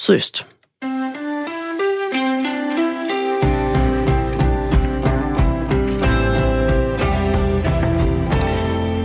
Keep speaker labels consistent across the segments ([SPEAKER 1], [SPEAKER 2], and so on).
[SPEAKER 1] Sydøst.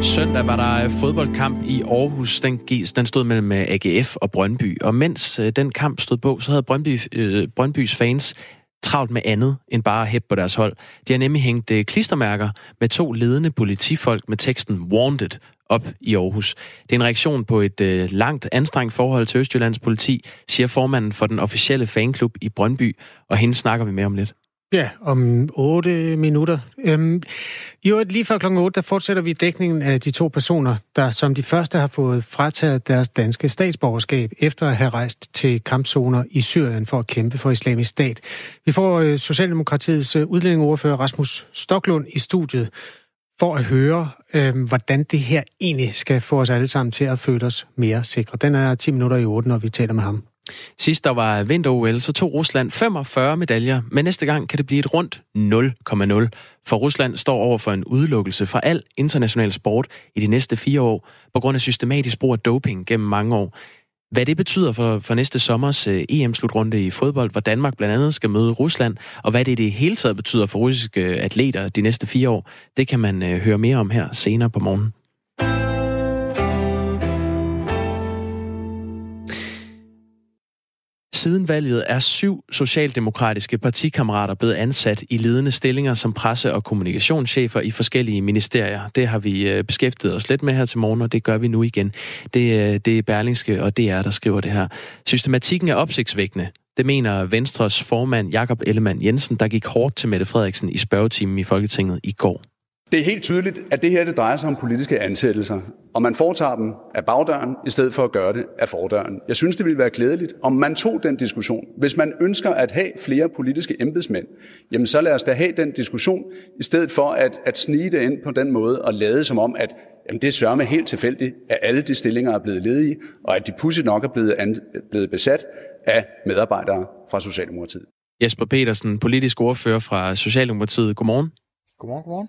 [SPEAKER 2] Søndag var der øh, fodboldkamp i Aarhus. Den, den stod mellem øh, AGF og Brøndby. Og mens øh, den kamp stod på, så havde Brøndby, øh, Brøndbys fans travlt med andet end bare at hæppe på deres hold. De har nemlig hængt klistermærker med to ledende politifolk med teksten Wanted op i Aarhus. Det er en reaktion på et øh, langt anstrengt forhold til Østjyllands politi, siger formanden for den officielle fanklub i Brøndby, og hende snakker vi med om lidt.
[SPEAKER 3] Ja, om 8 minutter. Øhm, I øvrigt, lige før klokken 8, der fortsætter vi dækningen af de to personer, der som de første har fået frataget deres danske statsborgerskab, efter at have rejst til kampzoner i Syrien for at kæmpe for islamisk stat. Vi får øh, Socialdemokratiets øh, udlændingeordfører Rasmus Stoklund i studiet for at høre, øh, hvordan det her egentlig skal få os alle sammen til at føle os mere sikre. Den er 10 minutter i 8, når vi taler med ham.
[SPEAKER 2] Sidst der var vinter-OL, så tog Rusland 45 medaljer, men næste gang kan det blive et rundt 0,0. For Rusland står over for en udelukkelse fra al international sport i de næste fire år, på grund af systematisk brug af doping gennem mange år. Hvad det betyder for, for næste sommers øh, uh, EM-slutrunde i fodbold, hvor Danmark blandt andet skal møde Rusland, og hvad det i det hele taget betyder for russiske atleter de næste fire år, det kan man uh, høre mere om her senere på morgen. Siden valget er syv socialdemokratiske partikammerater blevet ansat i ledende stillinger som presse- og kommunikationschefer i forskellige ministerier. Det har vi øh, beskæftiget os lidt med her til morgen, og det gør vi nu igen. Det, øh, det er Berlingske og DR, der skriver det her. Systematikken er opsigtsvækkende. Det mener Venstres formand Jakob Ellemann Jensen, der gik hårdt til Mette Frederiksen i spørgetimen i Folketinget i går.
[SPEAKER 4] Det er helt tydeligt, at det her det drejer sig om politiske ansættelser, og man foretager dem af bagdøren, i stedet for at gøre det af fordøren. Jeg synes, det ville være glædeligt, om man tog den diskussion. Hvis man ønsker at have flere politiske embedsmænd, jamen så lad os da have den diskussion, i stedet for at, at snige det ind på den måde og lade som om, at jamen det sørger med helt tilfældigt, at alle de stillinger er blevet ledige, og at de pudsigt nok er blevet, an, blevet besat af medarbejdere fra Socialdemokratiet.
[SPEAKER 2] Jesper Petersen, politisk ordfører fra Socialdemokratiet. Godmorgen.
[SPEAKER 5] Godmorgen, godmorgen.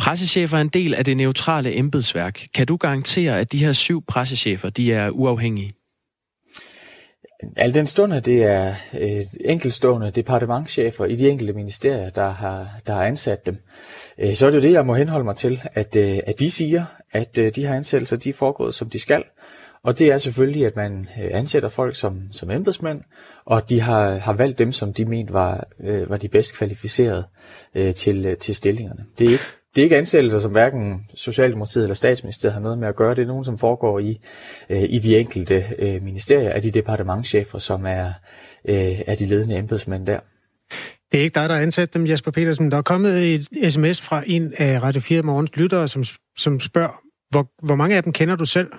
[SPEAKER 2] Pressechefer er en del af det neutrale embedsværk. Kan du garantere, at de her syv pressechefer, de er uafhængige?
[SPEAKER 5] Al den stund, at det er øh, enkeltstående departementchefer i de enkelte ministerier, der har, der har ansat dem, øh, så er det jo det, jeg må henholde mig til, at, øh, at de siger, at øh, de her ansættelser, de er foregået, som de skal. Og det er selvfølgelig, at man øh, ansætter folk som, som embedsmænd, og de har, har valgt dem, som de mente var, øh, var de bedst kvalificerede øh, til, øh, til stillingerne. Det er ikke det er ikke ansættelser, som hverken Socialdemokratiet eller Statsministeriet har noget med at gøre. Det er nogen, som foregår i, øh, i de enkelte øh, ministerier af de departementchefer, som er, øh, er de ledende embedsmænd der.
[SPEAKER 3] Det er ikke dig, der har ansat dem, Jesper Petersen. Der er kommet et sms fra en af Radio 4 Morgens lyttere, som, som spørger, hvor, hvor mange af dem kender du selv?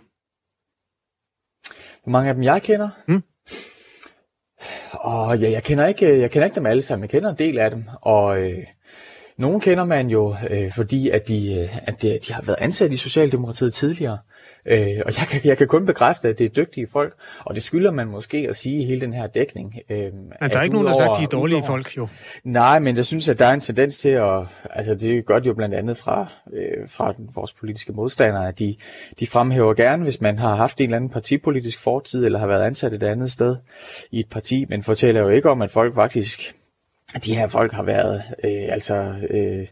[SPEAKER 5] Hvor mange af dem jeg kender? Mm. Og ja, jeg kender ikke, jeg kender ikke dem alle sammen. Jeg kender en del af dem, og øh, nogle kender man jo, øh, fordi at de, øh, at de, de har været ansat i Socialdemokratiet tidligere. Øh, og jeg kan, jeg kan kun bekræfte, at det er dygtige folk, og det skylder man måske at sige i hele den her dækning.
[SPEAKER 3] Øh, men der er ikke nogen, der har sagt, at de er dårlige udover, folk, jo.
[SPEAKER 5] Nej, men jeg synes, at der er en tendens til at, altså det gør de jo blandt andet fra, øh, fra den, vores politiske modstandere, at de, de fremhæver gerne, hvis man har haft en eller anden partipolitisk fortid, eller har været ansat et andet sted i et parti, men fortæller jo ikke om, at folk faktisk de her folk har været øh, altså øh,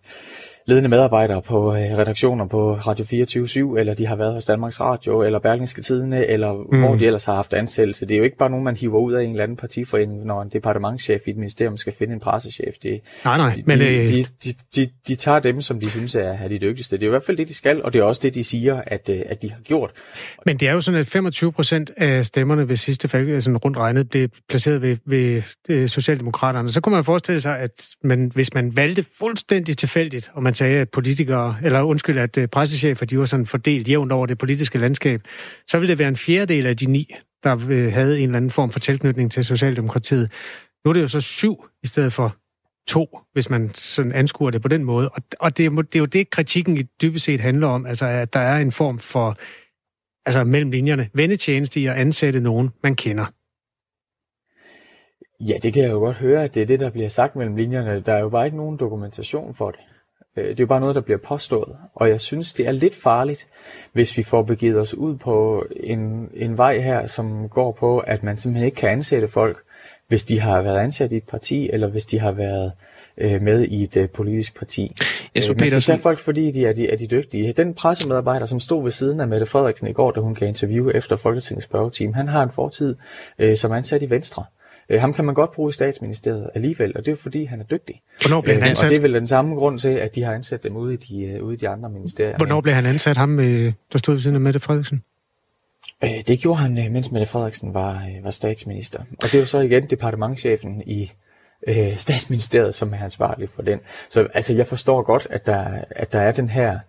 [SPEAKER 5] ledende medarbejdere på øh, redaktioner på Radio 24 eller de har været hos Danmarks Radio, eller Berlingske Tidene, eller mm. hvor de ellers har haft ansættelse. Det er jo ikke bare nogen, man hiver ud af en eller anden partiforening, når en departementchef i et ministerium skal finde en pressechef. Det,
[SPEAKER 3] nej, nej.
[SPEAKER 5] De,
[SPEAKER 3] men,
[SPEAKER 5] de, øh... de, de, de, de tager dem, som de synes er, er de dygtigste. Det er i hvert fald det, de skal, og det er også det, de siger, at, øh, at de har gjort.
[SPEAKER 3] Men det er jo sådan, at 25 procent af stemmerne ved sidste fald, sådan rundt regnet, blev placeret ved, ved, ved Socialdemokraterne. Så kunne man forestille sig, at man, hvis man valgte fuldstændig tilfældigt, og man sagde, at politikere, eller undskyld, at øh, pressechefer, de var sådan fordelt jævnt over det politiske landskab, så ville det være en fjerdedel af de ni, der øh, havde en eller anden form for tilknytning til Socialdemokratiet. Nu er det jo så syv i stedet for to, hvis man sådan anskuer det på den måde. Og, og det, er, det er jo det, kritikken i dybest set handler om, altså at der er en form for, altså mellem linjerne, vendetjeneste i at ansætte nogen, man kender.
[SPEAKER 5] Ja, det kan jeg jo godt høre, at det er det, der bliver sagt mellem linjerne. Der er jo bare ikke nogen dokumentation for det. Øh, det er jo bare noget, der bliver påstået. Og jeg synes, det er lidt farligt, hvis vi får begivet os ud på en, en vej her, som går på, at man simpelthen ikke kan ansætte folk, hvis de har været ansat i et parti, eller hvis de har været øh, med i et øh, politisk parti.
[SPEAKER 2] Jesper
[SPEAKER 5] øh, man skal
[SPEAKER 2] Petersen.
[SPEAKER 5] tage folk, fordi de er, de er de dygtige. Den pressemedarbejder, som stod ved siden af Mette Frederiksen i går, da hun gav interview efter Folketingets spørgeteam, han har en fortid øh, som ansat i Venstre. Øh, ham kan man godt bruge i statsministeriet alligevel, og det er fordi, han er dygtig.
[SPEAKER 3] Hvornår blev han
[SPEAKER 5] Øh,
[SPEAKER 3] ansat?
[SPEAKER 5] Og det er vel den samme grund til, at de har ansat dem ude i de, øh, ude i de andre ministerier.
[SPEAKER 3] Hvornår blev han ansat, ham øh, der stod ved siden af Mette Frederiksen?
[SPEAKER 5] Øh, det gjorde han, øh, mens Mette Frederiksen var, øh, var statsminister. Og det er jo så igen departementchefen i øh, statsministeriet, som er ansvarlig for den. Så altså, jeg forstår godt, at der, at der er den her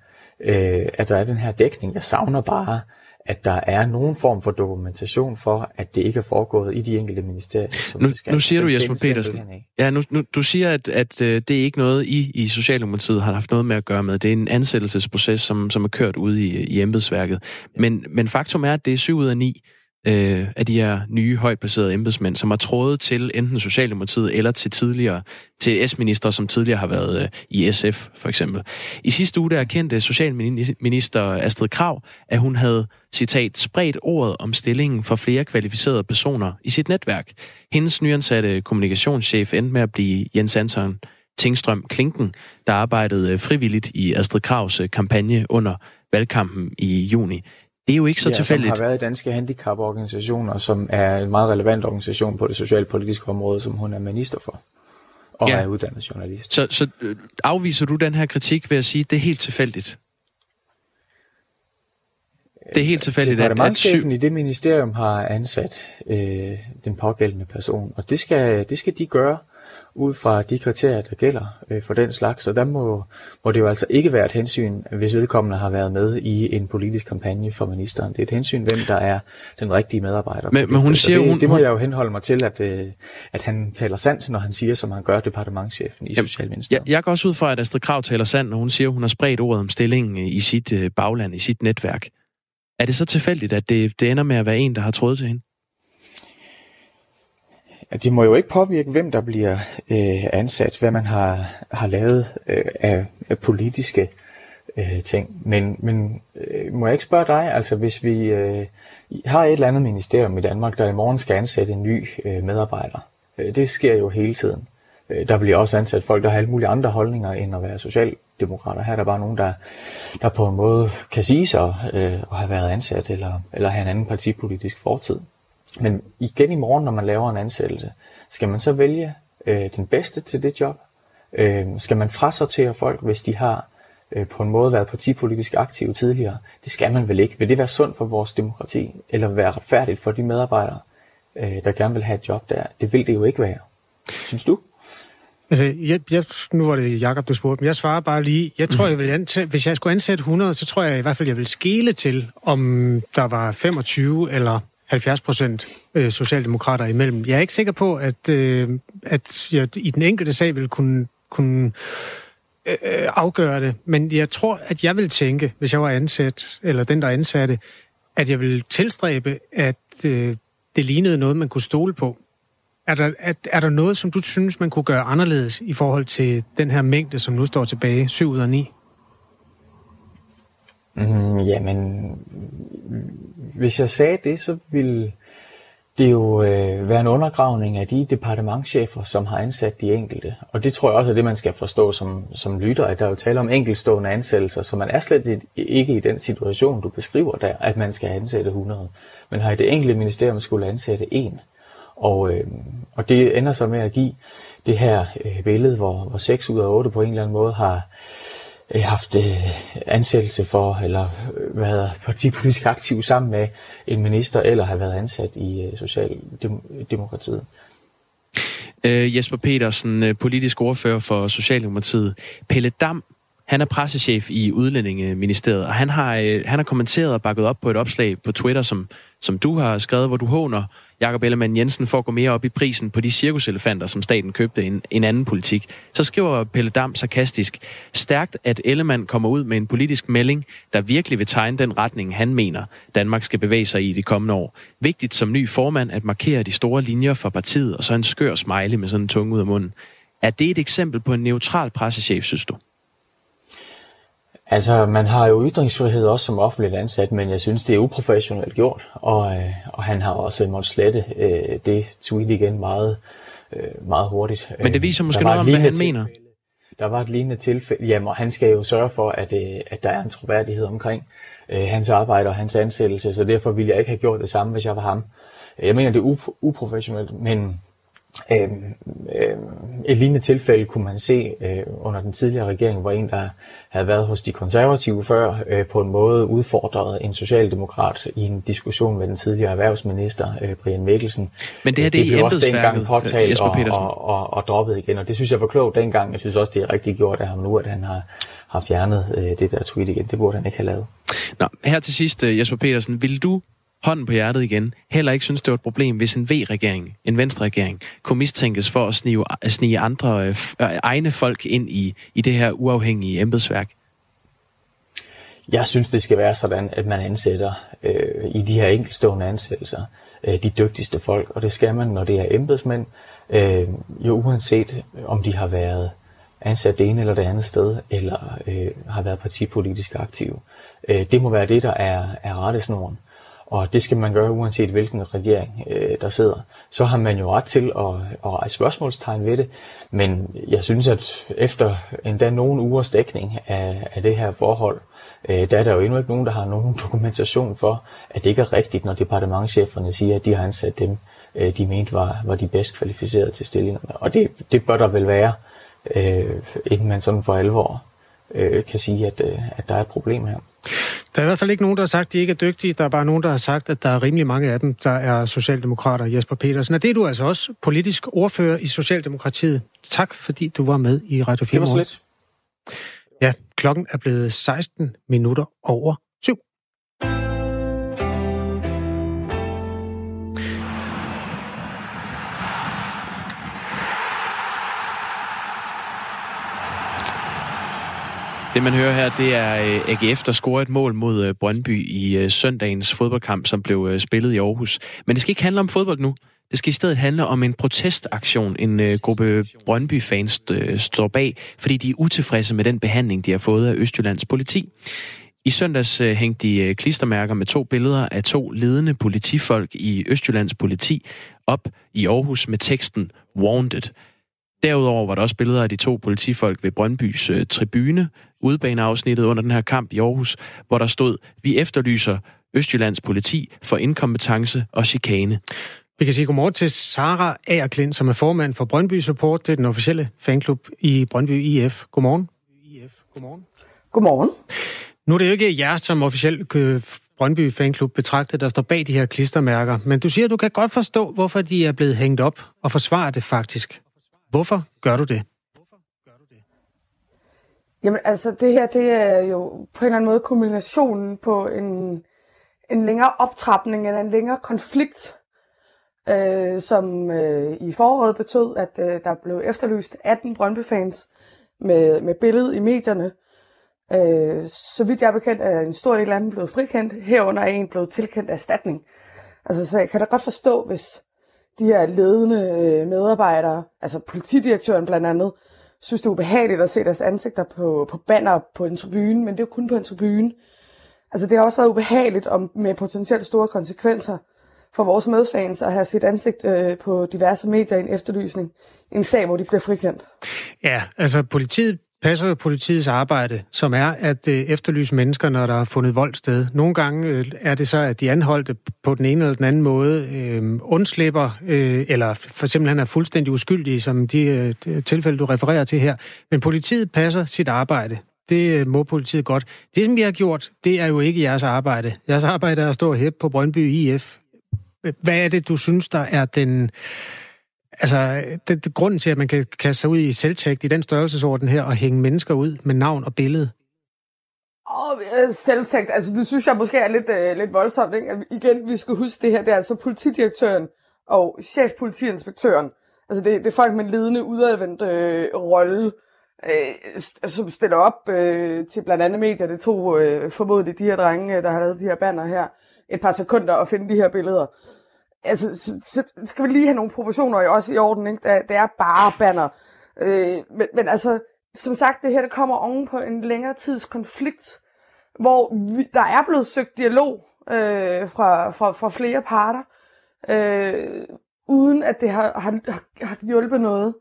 [SPEAKER 5] øh, at der er den her dækning. Jeg savner bare, at der er nogen form for dokumentation for, at det ikke er foregået i de enkelte ministerier. Som
[SPEAKER 2] Nu,
[SPEAKER 5] det skal.
[SPEAKER 2] nu siger du, Jesper Petersen, ja, nu, nu, du siger, at, at øh, det er ikke noget, I i Socialdemokratiet har haft noget med at gøre med. Det er en ansættelsesproces, som, som er kørt ude i, i embedsværket. Men, men faktum er, at det er syv ud af ni øh, af de her nye, højt placerede embedsmænd, som har trådet til enten Socialdemokratiet eller til tidligere til S-minister, som tidligere har været øh, i SF, for eksempel. I sidste uge der erkendte Socialminister Astrid Krav, at hun havde, citat, spredt ordet om stillingen for flere kvalificerede personer i sit netværk. Hendes nyansatte kommunikationschef endte med at blive Jens Anton Tingstrøm Klinken, der arbejdede øh, frivilligt i Astrid Kravs øh, kampagne under valgkampen i juni. Det er jo ikke så
[SPEAKER 5] ja,
[SPEAKER 2] tilfældigt.
[SPEAKER 5] som har været i danske handicaporganisationer, som er en meget relevant organisation på det socialpolitiske område, som hun er minister for. Og
[SPEAKER 2] Ja.
[SPEAKER 5] er uddannet journalist.
[SPEAKER 2] Så, så øh, afviser du den her kritik ved at sige, at det er helt tilfældigt? Det er helt tilfældigt, at, at.
[SPEAKER 5] Departementchefen i det ministerium har ansat øh, den pågældende person, og det skal, det skal de gøre ud fra de kriterier, der gælder øh, for den slags. Og der må, må det jo altså ikke være et hensyn, hvis vedkommende har været med i en politisk kampagne for ministeren. Det er et hensyn, hvem der er den rigtige medarbejder.
[SPEAKER 2] Men- men hun siger
[SPEAKER 5] det,
[SPEAKER 2] hun-
[SPEAKER 5] det må
[SPEAKER 2] hun-
[SPEAKER 5] jeg jo henholde mig til, at, øh, at han taler sandt, når han siger, som han gør departementchefen i Socialministeriet.
[SPEAKER 2] Jeg, jeg går også ud fra, at Astrid Krav taler sandt, når hun siger, at hun har spredt ordet om stillingen øh, i sit øh, bagland, i sit netværk. Er det så tilfældigt, at det, det ender med at være en, der har trådet til hende?
[SPEAKER 5] Ja, Det må jo ikke påvirke, hvem der bliver øh, ansat, hvad man har, har lavet øh, af, af politiske øh, ting. Men, men øh, må jeg ikke spørge dig, altså hvis vi øh, har et eller andet ministerium i Danmark, der i morgen skal ansætte en ny øh, medarbejder. Øh, det sker jo hele tiden. Øh, der bliver også ansat folk, der har alle mulige andre holdninger end at være socialdemokrater. Her er der bare nogen, der, der på en måde kan sige sig øh, at have været ansat eller, eller have en anden partipolitisk fortid. Men igen i morgen, når man laver en ansættelse, skal man så vælge øh, den bedste til det job? Øh, skal man frasortere folk, hvis de har øh, på en måde været partipolitisk aktive tidligere? Det skal man vel ikke. Vil det være sundt for vores demokrati? Eller være retfærdigt for de medarbejdere, øh, der gerne vil have et job der? Det vil det jo ikke være. Synes du?
[SPEAKER 3] Altså, jeg, jeg, nu var det Jakob du spurgte, men jeg svarer bare lige, jeg tror, jeg vil ansætte, hvis jeg skulle ansætte 100, så tror jeg i hvert fald, jeg vil skele til, om der var 25 eller 70 procent øh, socialdemokrater imellem. Jeg er ikke sikker på, at, øh, at jeg i den enkelte sag vil kunne, kunne øh, afgøre det, men jeg tror, at jeg vil tænke, hvis jeg var ansat, eller den, der ansatte, at jeg vil tilstræbe, at øh, det lignede noget, man kunne stole på. Er der, er, er der noget, som du synes, man kunne gøre anderledes i forhold til den her mængde, som nu står tilbage, 7 ud af 9?
[SPEAKER 5] Mm, jamen, hvis jeg sagde det, så ville det jo øh, være en undergravning af de departementchefer, som har ansat de enkelte. Og det tror jeg også er det, man skal forstå som, som lytter, at der er jo tale om enkeltstående ansættelser, så man er slet ikke i den situation, du beskriver der, at man skal ansætte 100. Men har i det enkelte ministerium skulle ansætte en. Og, øh, og det ender så med at give det her øh, billede, hvor, hvor 6 ud af 8 på en eller anden måde har øh, haft øh, ansættelse for, eller øh, været partipolitisk aktiv sammen med en minister, eller har været ansat i øh, Socialdemokratiet.
[SPEAKER 2] Øh, Jesper Petersen, øh, politisk ordfører for Socialdemokratiet. Pelle Dam, han er pressechef i Udlændingeministeriet, og han har, øh, han har kommenteret og bakket op på et opslag på Twitter, som, som du har skrevet, hvor du håner Jakob Ellemann Jensen for at gå mere op i prisen på de cirkuselefanter, som staten købte en, en anden politik. Så skriver Pelle Dam sarkastisk, stærkt at Ellemann kommer ud med en politisk melding, der virkelig vil tegne den retning, han mener, Danmark skal bevæge sig i de kommende år. Vigtigt som ny formand at markere de store linjer for partiet, og så en skør smiley med sådan en tunge ud af munden. Er det et eksempel på en neutral pressechef, synes du?
[SPEAKER 5] Altså, man har jo ytringsfrihed også som offentligt ansat, men jeg synes, det er uprofessionelt gjort, og, øh, og han har også måttet slette øh, det tweet igen meget, øh, meget hurtigt.
[SPEAKER 2] Men det viser måske noget om, hvad han mener.
[SPEAKER 5] Der var et lignende tilfælde, jamen, og han skal jo sørge for, at, øh, at der er en troværdighed omkring øh, hans arbejde og hans ansættelse, så derfor ville jeg ikke have gjort det samme, hvis jeg var ham. Jeg mener, det er up- uprofessionelt, men øh, øh, et lignende tilfælde kunne man se øh, under den tidligere regering, hvor en, der havde været hos de konservative før, øh, på en måde udfordrede en socialdemokrat i en diskussion med den tidligere erhvervsminister, øh, Brian Mikkelsen.
[SPEAKER 2] Men det her, det,
[SPEAKER 5] det blev også
[SPEAKER 2] dengang
[SPEAKER 5] påtalt og, og, og, og droppet igen, og det synes jeg var klogt dengang. Jeg synes også, det er rigtig gjort af ham nu, at han har, har fjernet øh, det der tweet igen. Det burde han ikke have lavet.
[SPEAKER 2] Nå, her til sidst, Jesper Petersen, vil du hånden på hjertet igen, heller ikke synes, det var et problem, hvis en V-regering, en venstre-regering, kunne mistænkes for at snige, at snige andre øh, øh, egne folk ind i, i det her uafhængige embedsværk?
[SPEAKER 5] Jeg synes, det skal være sådan, at man ansætter øh, i de her enkeltstående ansættelser øh, de dygtigste folk, og det skal man, når det er embedsmænd, øh, jo uanset om de har været ansat det ene eller det andet sted, eller øh, har været partipolitisk aktive. Øh, det må være det, der er, er rettesnoren. Og det skal man gøre uanset hvilken regering øh, der sidder. Så har man jo ret til at, at rejse spørgsmålstegn ved det. Men jeg synes, at efter endda nogle ugers dækning af, af det her forhold, øh, der er der jo endnu ikke nogen, der har nogen dokumentation for, at det ikke er rigtigt, når departementcheferne siger, at de har ansat dem, øh, de mente var, var de bedst kvalificerede til stillingerne. Og det, det bør der vel være, øh, inden man sådan for alvor øh, kan sige, at, øh, at der er et problem her.
[SPEAKER 3] Der er i hvert fald ikke nogen, der har sagt, at de ikke er dygtige. Der er bare nogen, der har sagt, at der er rimelig mange af dem, der er socialdemokrater. Jesper Petersen, og det er du altså også politisk ordfører i Socialdemokratiet. Tak, fordi du var med i Radio 4
[SPEAKER 5] Det var slet.
[SPEAKER 3] Ja, klokken er blevet 16 minutter over
[SPEAKER 2] Det man hører her, det er øh, AGF, der scorer et mål mod øh, Brøndby i øh, søndagens fodboldkamp, som blev spillet i Aarhus. Men det skal ikke handle om fodbold nu. Det skal i stedet handle om en protestaktion, en gruppe Brøndby-fans står bag, fordi de er utilfredse med den behandling, de har fået af Østjyllands politi. I søndags hængte de klistermærker med to billeder af to ledende politifolk i Østjyllands politi op i Aarhus med teksten Wanted. Derudover var der også billeder af de to politifolk ved Brøndbys tribune, udbaneafsnittet under den her kamp i Aarhus, hvor der stod, vi efterlyser Østjyllands politi for inkompetence og chikane.
[SPEAKER 3] Vi kan sige godmorgen til Sara Agerklint, som er formand for Brøndby Support. Det er den officielle fanklub i Brøndby IF. Godmorgen. IF.
[SPEAKER 1] Godmorgen. Godmorgen.
[SPEAKER 3] Nu er det jo ikke jer som officiel øh, Brøndby Fanklub betragtet, der står bag de her klistermærker. Men du siger, at du kan godt forstå, hvorfor de er blevet hængt op og forsvarer det faktisk. Hvorfor gør du det?
[SPEAKER 1] Jamen altså, det her det er jo på en eller anden måde kombinationen på en, en længere optrapning eller en længere konflikt, øh, som øh, i foråret betød, at øh, der blev efterlyst 18 Brøndby-fans med, med billede i medierne. Øh, så vidt jeg er bekendt, er en stor del af dem blevet frikendt. Herunder er en blevet tilkendt erstatning. Altså, så jeg kan da godt forstå, hvis, de her ledende øh, medarbejdere, altså politidirektøren blandt andet, synes det er ubehageligt at se deres ansigter på, på banner på en tribune, men det er jo kun på en tribune. Altså det har også været ubehageligt om, med potentielt store konsekvenser for vores medfans at have sit ansigt øh, på diverse medier i en efterlysning. En sag, hvor de bliver frikendt.
[SPEAKER 3] Ja, altså politiet passer jo politiets arbejde, som er at øh, efterlyse mennesker, når der er fundet vold sted. Nogle gange øh, er det så, at de anholdte på den ene eller den anden måde øh, undslipper, øh, eller for eksempel han er fuldstændig uskyldig, som de øh, tilfælde, du refererer til her. Men politiet passer sit arbejde. Det øh, må politiet godt. Det, som vi har gjort, det er jo ikke jeres arbejde. Jeres arbejde er at stå og på Brøndby IF. Hvad er det, du synes, der er den Altså, det, det, grunden til, at man kan kaste sig ud i selvtægt i den størrelsesorden her og hænge mennesker ud med navn og billede?
[SPEAKER 1] Åh, oh, selvtægt, altså det synes jeg måske er lidt, øh, lidt voldsomt. Ikke? Altså, igen, vi skal huske det her, det er altså politidirektøren og chefpolitiinspektøren. Altså det, det er folk med en ledende udadvendt øh, rolle, øh, altså, som stiller op øh, til blandt andet medier. Det tog øh, formodentlig de her drenge, øh, der har lavet de her banner her, et par sekunder at finde de her billeder altså, så, så skal vi lige have nogle proportioner også i orden, ikke? Det, det er bare banner. Øh, men, men altså, som sagt, det her det kommer oven på en længere tids konflikt, hvor vi, der er blevet søgt dialog øh, fra, fra, fra flere parter, øh, uden at det har, har, har hjulpet noget.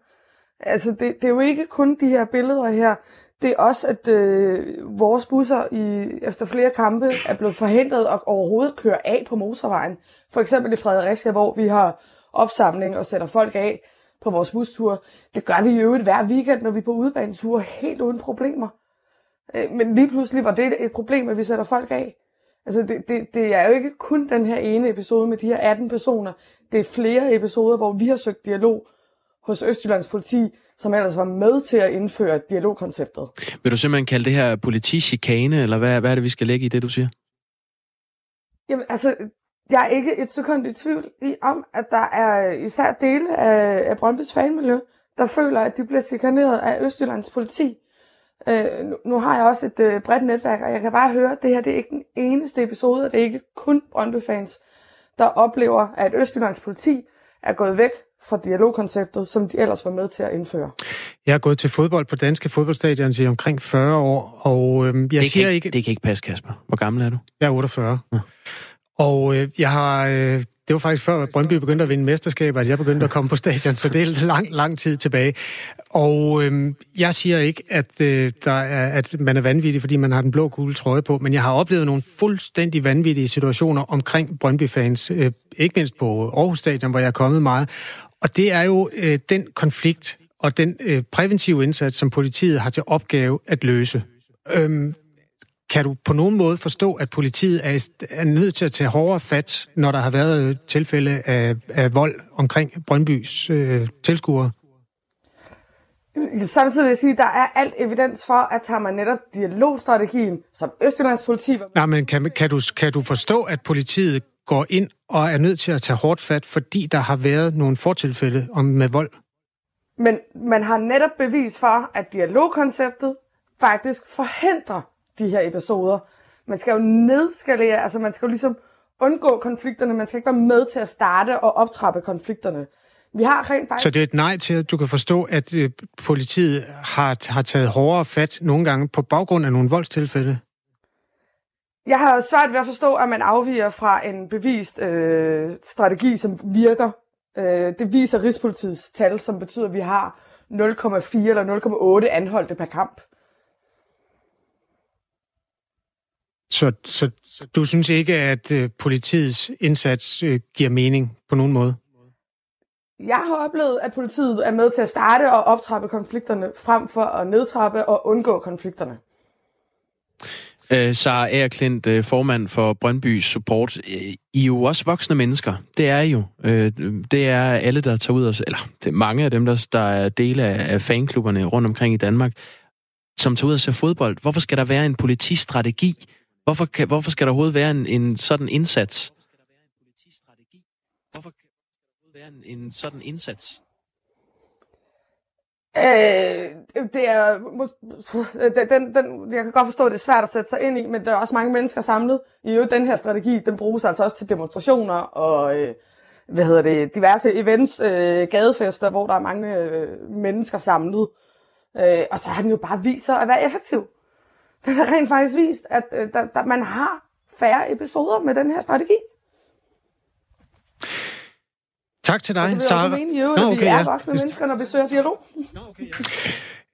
[SPEAKER 1] Altså, det, det er jo ikke kun de her billeder her. Det er også, at øh, vores busser i, efter flere kampe er blevet forhindret og overhovedet køre af på motorvejen. For eksempel i Fredericia, hvor vi har opsamling og sætter folk af på vores bustur. Det gør vi jo hver weekend, når vi er på udebaneture, helt uden problemer. Øh, men lige pludselig var det et problem, at vi sætter folk af. Altså, det, det, det er jo ikke kun den her ene episode med de her 18 personer. Det er flere episoder, hvor vi har søgt dialog hos Østjyllands politi, som ellers var med til at indføre dialogkonceptet.
[SPEAKER 2] Vil du simpelthen kalde det her politichikane, eller hvad, hvad er det, vi skal lægge i det, du siger?
[SPEAKER 1] Jamen, altså, jeg er ikke et sekund i tvivl i, om, at der er især dele af, af Brøndby's fanmiljø, der føler, at de bliver chikaneret af Østjyllands politi. Øh, nu, nu har jeg også et øh, bredt netværk, og jeg kan bare høre, at det her det er ikke den eneste episode, og det er ikke kun Brøndby-fans, der oplever, at Østjyllands politi er gået væk fra dialogkonceptet, som de ellers var med til at indføre.
[SPEAKER 3] Jeg har gået til fodbold på danske fodboldstadion i omkring 40 år, og øh, jeg
[SPEAKER 2] det
[SPEAKER 3] siger
[SPEAKER 2] kan,
[SPEAKER 3] ikke...
[SPEAKER 2] Det kan ikke passe, Kasper. Hvor gammel er du?
[SPEAKER 3] Jeg er 48. Ja. Og øh, jeg har... Øh, det var faktisk før Brøndby begyndte at vinde mesterskaber, at jeg begyndte at komme på stadion, så det er lang, lang tid tilbage. Og øh, jeg siger ikke, at, øh, der er, at man er vanvittig, fordi man har den blå gule trøje på, men jeg har oplevet nogle fuldstændig vanvittige situationer omkring Brøndby-fans, øh, ikke mindst på Aarhus Stadion, hvor jeg er kommet meget. Og det er jo øh, den konflikt og den øh, præventive indsats, som politiet har til opgave at løse. Øhm, kan du på nogen måde forstå, at politiet er, er nødt til at tage hårdere fat, når der har været tilfælde af, af vold omkring Brøndbys øh, tilskuere?
[SPEAKER 1] Samtidig vil jeg sige, at der er alt evidens for, at tager man netop dialogstrategien, som Østjyllands politi...
[SPEAKER 3] Nej, men kan, kan, du, kan du forstå, at politiet går ind og er nødt til at tage hårdt fat, fordi der har været nogle fortilfælde om med vold?
[SPEAKER 1] Men man har netop bevis for, at dialogkonceptet faktisk forhindrer de her episoder. Man skal jo nedskalere, altså man skal jo ligesom undgå konflikterne, man skal ikke være med til at starte og optrappe konflikterne. Vi har rent faktisk...
[SPEAKER 3] Så det er et nej til, at du kan forstå, at øh, politiet har, har taget hårdere fat nogle gange på baggrund af nogle voldstilfælde?
[SPEAKER 1] Jeg har svært ved at forstå, at man afviger fra en bevist øh, strategi, som virker. Øh, det viser Rigspolitiets tal, som betyder, at vi har 0,4 eller 0,8 anholdte per kamp.
[SPEAKER 3] Så, så du synes ikke, at øh, politiets indsats øh, giver mening på nogen måde?
[SPEAKER 1] Jeg har oplevet, at politiet er med til at starte og optrappe konflikterne, frem for at nedtrappe og undgå konflikterne.
[SPEAKER 2] Øh, Sara Aerklint, øh, formand for Brøndby Support. Øh, I er jo også voksne mennesker. Det er I jo. Øh, det er alle, der tager ud og... Eller det er mange af dem, der, der er dele af fanklubberne rundt omkring i Danmark, som tager ud og ser fodbold. Hvorfor skal der være en politistrategi? Hvorfor, kan, hvorfor skal der overhovedet være en, en sådan indsats? Hvorfor skal der være en, en sådan indsats?
[SPEAKER 1] Øh, det er, den, den, jeg kan godt forstå, at det er svært at sætte sig ind i, men der er også mange mennesker samlet. I øvrigt, den her strategi, den bruges altså også til demonstrationer og øh, hvad hedder det, diverse events, øh, gadefester, hvor der er mange øh, mennesker samlet. Øh, og så har den jo bare vist sig at være effektiv. Den har rent faktisk vist, at øh, der, der, man har færre episoder med den her strategi.
[SPEAKER 3] Tak til dig,
[SPEAKER 1] Sara. Jeg mene, jo, Nå, okay, vi er voksne ja. mennesker, når vi søger dialog. Nå, okay,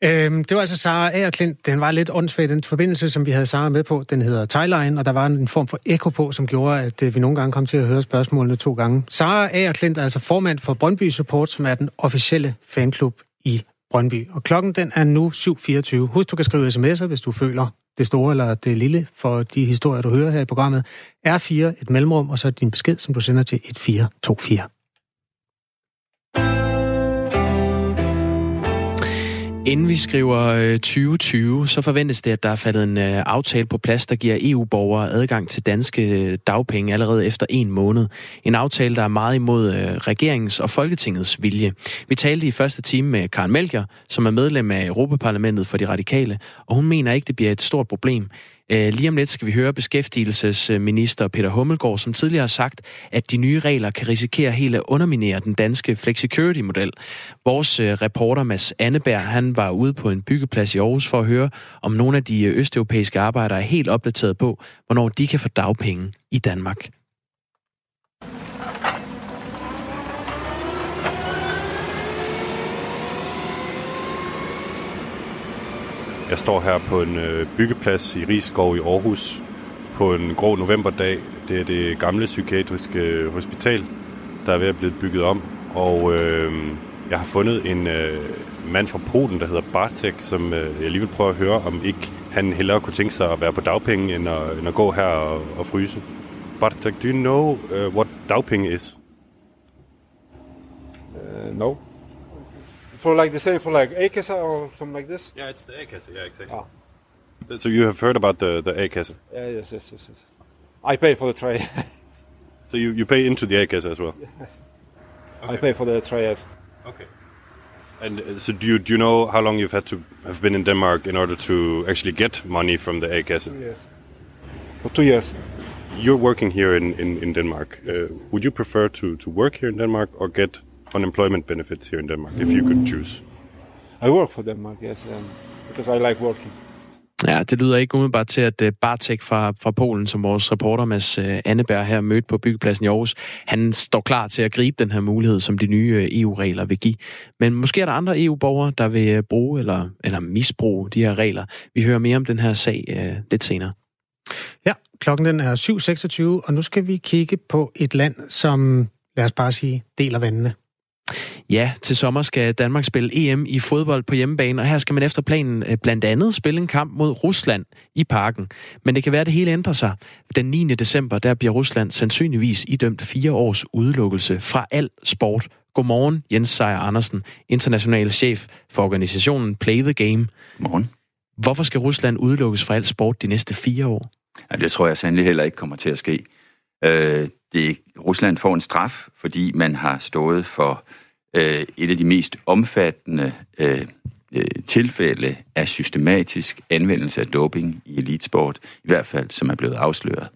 [SPEAKER 3] ja. Øhm, det var altså Sara Aerklint. Den var lidt åndssvagt, den forbindelse, som vi havde Sara med på. Den hedder Thailine, og der var en form for ekko på, som gjorde, at øh, vi nogle gange kom til at høre spørgsmålene to gange. Sara Aerklint er altså formand for Brøndby Support, som er den officielle fanklub i Brøndby. Og klokken den er nu 7.24. Husk, du kan skrive sms'er, hvis du føler det store eller det lille for de historier, du hører her i programmet. R4, et mellemrum, og så din besked, som du sender til 1424.
[SPEAKER 2] Inden vi skriver øh, 2020, så forventes det, at der er faldet en øh, aftale på plads, der giver EU-borgere adgang til danske øh, dagpenge allerede efter en måned. En aftale, der er meget imod regeringens og Folketingets vilje. Vi talte i første time med Karen Melcher, som er medlem af Europaparlamentet for de radikale, og hun mener ikke, det bliver et stort problem. Øh, lige om lidt skal vi høre beskæftigelsesminister Peter Hummelgaard, som tidligere har sagt, at de nye regler kan risikere helt at underminere den danske flexicurity-model. Vores øh, reporter Mads Anneberg, han var ude på en byggeplads i Aarhus for at høre, om nogle af de øh, østeuropæiske arbejdere er helt opdateret på, hvornår de kan få dagpenge i Danmark.
[SPEAKER 6] Jeg står her på en øh, byggeplads i Rigskov i Aarhus på en grå novemberdag. Det er det gamle psykiatriske øh, hospital, der er ved at blive bygget om. Og øh, jeg har fundet en øh, mand fra Polen, der hedder Bartek, som øh, jeg lige vil prøve at høre, om ikke han hellere kunne tænke sig at være på dagpenge, end at, end at gå her og, og fryse. Bartek, do you know uh, what dagpenge is?
[SPEAKER 7] Uh, no for like the same for like A-Kassa or something like this?
[SPEAKER 6] Yeah, it's the A-Kassa, yeah, exactly. Ah. So you have heard about the, the A-Kassa?
[SPEAKER 7] Yeah, yes, yes, yes, yes. I pay for the tray.
[SPEAKER 6] so you, you pay into the A-Kassa as well?
[SPEAKER 7] Yes. Okay. I pay for the tray.
[SPEAKER 6] Okay. And uh, so do you, do you know how long you've had to have been in Denmark in order to actually get money from the A-Kassa?
[SPEAKER 7] Two years. For two years.
[SPEAKER 6] You're working here in, in, in Denmark. Uh, would you prefer to, to work here in Denmark or get unemployment benefits here in Denmark, if you could choose?
[SPEAKER 7] I work for Denmark, yes, um, because I like working.
[SPEAKER 2] Ja, det lyder ikke umiddelbart til, at uh, Bartek fra, fra Polen, som vores reporter Mads uh, Anneberg her mødte på byggepladsen i Aarhus, han står klar til at gribe den her mulighed, som de nye uh, EU-regler vil give. Men måske er der andre EU-borgere, der vil bruge eller, eller misbruge de her regler. Vi hører mere om den her sag uh, lidt senere.
[SPEAKER 3] Ja, klokken den er 7.26, og nu skal vi kigge på et land, som, lad os bare sige, deler vandene.
[SPEAKER 2] Ja, til sommer skal Danmark spille EM i fodbold på hjemmebane, og her skal man efter planen øh, blandt andet spille en kamp mod Rusland i parken. Men det kan være, at det hele ændrer sig. Den 9. december, der bliver Rusland sandsynligvis idømt fire års udelukkelse fra al sport. Godmorgen, Jens Seier Andersen, international chef for organisationen Play the Game.
[SPEAKER 8] Godmorgen.
[SPEAKER 2] Hvorfor skal Rusland udelukkes fra al sport de næste fire år?
[SPEAKER 8] Ja, det tror jeg sandelig heller ikke kommer til at ske. Øh, det, Rusland får en straf, fordi man har stået for øh, Øh, et af de mest omfattende øh, øh, tilfælde af systematisk anvendelse af doping i elitesport, i hvert fald som er blevet afsløret.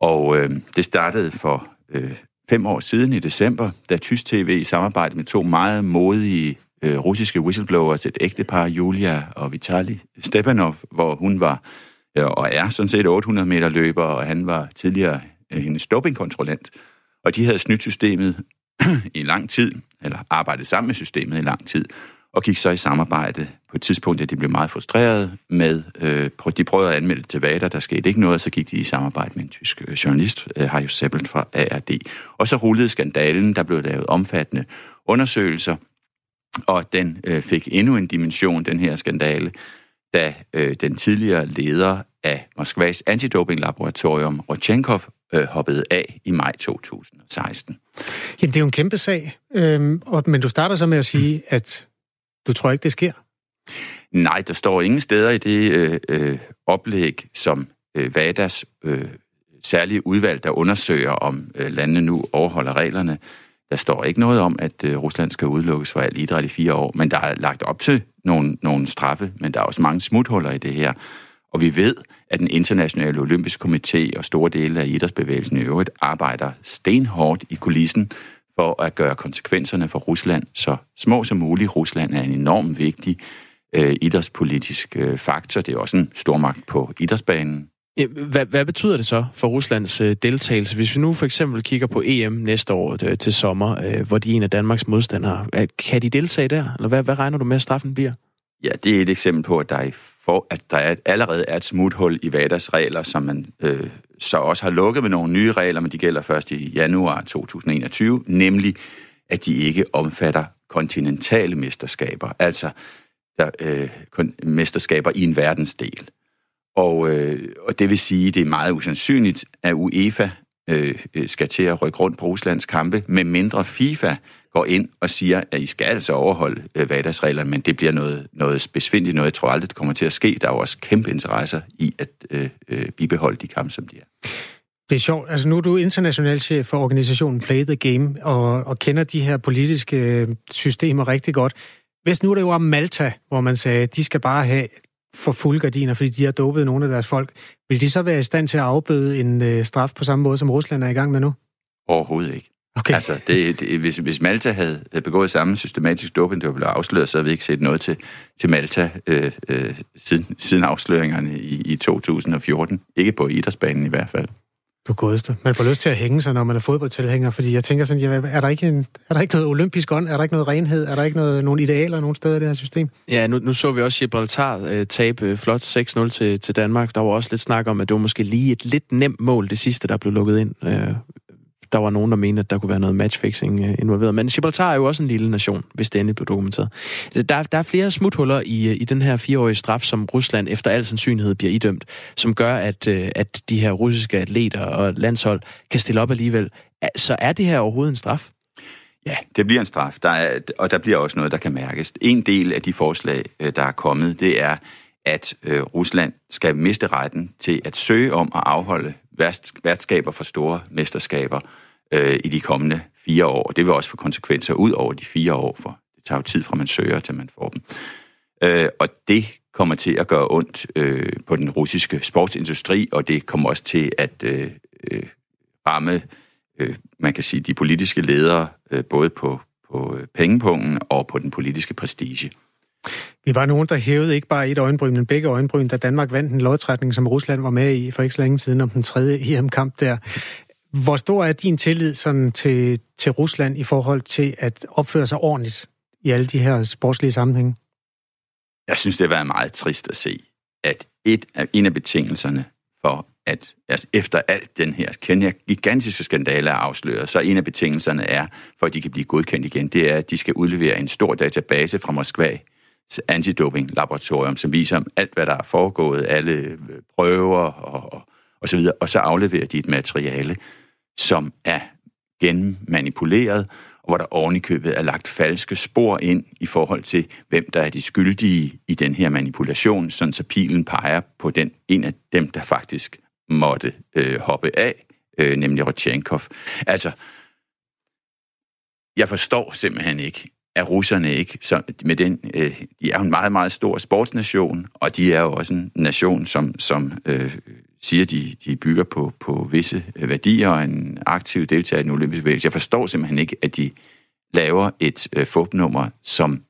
[SPEAKER 8] Og øh, det startede for øh, fem år siden i december, da Tysk TV i samarbejde med to meget modige øh, russiske whistleblowers, et ægtepar, Julia og Vitali Stepanov, hvor hun var øh, og er sådan set 800 meter løber, og han var tidligere øh, hendes dopingkontrollant. Og de havde snydt systemet i lang tid, eller arbejdet sammen med systemet i lang tid, og gik så i samarbejde på et tidspunkt, at de blev meget frustreret med, øh, de prøvede at anmelde til VADA, der skete ikke noget, så gik de i samarbejde med en tysk øh, journalist, øh, Harjo Seppelt fra ARD. Og så rullede skandalen, der blev lavet omfattende undersøgelser, og den øh, fik endnu en dimension, den her skandale, da øh, den tidligere leder af Moskvas antidopinglaboratorium, Rodchenkov, øh, hoppede af i maj 2016.
[SPEAKER 3] Jamen, det er jo en kæmpe sag, øhm, og, men du starter så med at sige, at du tror ikke, det sker?
[SPEAKER 8] Nej, der står ingen steder i det øh, øh, oplæg, som øh, VADAs øh, særlige udvalg, der undersøger, om øh, landene nu overholder reglerne. Der står ikke noget om, at øh, Rusland skal udelukkes fra al idræt i fire år, men der er lagt op til nogle, nogle straffe, men der er også mange smuthuller i det her. Og vi ved, at den internationale olympiske komité og store dele af idrætsbevægelsen i øvrigt arbejder stenhårdt i kulissen for at gøre konsekvenserne for Rusland så små som muligt. Rusland er en enormt vigtig øh, idrætspolitisk øh, faktor. Det er også en stormagt på idrætsbanen.
[SPEAKER 2] Hvad, hvad betyder det så for Ruslands øh, deltagelse? Hvis vi nu for eksempel kigger på EM næste år øh, til sommer, øh, hvor de er en af Danmarks modstandere, kan de deltage der? Eller hvad, hvad regner du med, at straffen bliver?
[SPEAKER 8] Ja, det er et eksempel på, at der, er for, at der er, allerede er et smuthul i VADAs regler, som man øh, så også har lukket med nogle nye regler, men de gælder først i januar 2021, nemlig at de ikke omfatter kontinentale mesterskaber, altså der, øh, mesterskaber i en verdensdel. Og, øh, og det vil sige, at det er meget usandsynligt, at UEFA øh, øh, skal til at rykke rundt på Ruslands kampe, med mindre FIFA går ind og siger, at I skal altså overholde øh, hverdagsreglerne, men det bliver noget, noget besvindeligt, noget jeg tror aldrig, det kommer til at ske. Der er jo også kæmpe interesser i at øh, øh, bibeholde de kampe, som de er.
[SPEAKER 3] Det er sjovt. Altså nu er du international chef for organisationen Play the Game, og, og kender de her politiske øh, systemer rigtig godt. Hvis nu det var Malta, hvor man sagde, at de skal bare have for fulde gardiner, fordi de har dopet nogle af deres folk. Vil de så være i stand til at afbøde en øh, straf på samme måde, som Rusland er i gang med nu?
[SPEAKER 8] Overhovedet ikke.
[SPEAKER 3] Okay.
[SPEAKER 8] Altså, det, det, hvis, hvis Malta havde, havde begået samme systematisk doping, det var blevet afsløret, så havde vi ikke set noget til, til Malta øh, øh, siden, siden afsløringerne i, i 2014. Ikke på idrætsbanen i hvert fald.
[SPEAKER 3] Du godeste. Man får lyst til at hænge sig, når man er fodboldtilhænger, fordi jeg tænker sådan, ja, er, der ikke en, er der ikke noget olympisk ånd? Er der ikke noget renhed? Er der ikke noget, nogle idealer nogen steder i det her system?
[SPEAKER 2] Ja, nu, nu så vi også Gibraltar øh, tabe øh, flot 6-0 til, til Danmark. Der var også lidt snak om, at det var måske lige et lidt nemt mål, det sidste, der blev lukket ind. Øh, der var nogen, der mente, at der kunne være noget matchfixing øh, involveret. Men Gibraltar er jo også en lille nation, hvis det endelig blev dokumenteret. Der, der er flere smuthuller i, øh, i den her fireårige straf, som Rusland efter al sandsynlighed bliver idømt, som gør, at, øh, at de her russiske atleter og landshold kan stille op alligevel. Så er det her overhovedet en straf?
[SPEAKER 8] Ja, det bliver en straf, der er, og der bliver også noget, der kan mærkes. En del af de forslag, der er kommet, det er, at øh, Rusland skal miste retten til at søge om at afholde værtskaber for store mesterskaber øh, i de kommende fire år. Det vil også få konsekvenser ud over de fire år, for det tager jo tid fra man søger til man får dem. Øh, og det kommer til at gøre ondt øh, på den russiske sportsindustri, og det kommer også til at øh, øh, ramme, øh, man kan sige, de politiske ledere, øh, både på, på øh, pengepungen og på den politiske prestige.
[SPEAKER 3] Vi var nogen, der hævede ikke bare et øjenbryn, men begge øjenbryn, da Danmark vandt en lodtrækning, som Rusland var med i for ikke så længe siden om den tredje EM-kamp der. Hvor stor er din tillid sådan til, til Rusland i forhold til at opføre sig ordentligt i alle de her sportslige sammenhænge?
[SPEAKER 8] Jeg synes, det har været meget trist at se, at et af, en af betingelserne for, at altså efter alt den her gigantiske skandale er afsløret, så en af betingelserne er, for at de kan blive godkendt igen, det er, at de skal udlevere en stor database fra Moskva, antidoping-laboratorium, som viser alt, hvad der er foregået, alle øh, prøver og, og, og så videre, og så afleverer de et materiale, som er genmanipuleret, og hvor der ovenikøbet er lagt falske spor ind i forhold til, hvem der er de skyldige i den her manipulation, sådan så pilen peger på den en af dem, der faktisk måtte øh, hoppe af, øh, nemlig Rodchenkov. Altså, jeg forstår simpelthen ikke, er russerne ikke. Så med den, øh, de er jo en meget, meget stor sportsnation, og de er jo også en nation, som, som øh, siger, de, de bygger på, på visse øh, værdier og en aktiv deltager i den olympiske bevægelse. Jeg forstår simpelthen ikke, at de laver et øh, fupnummer, som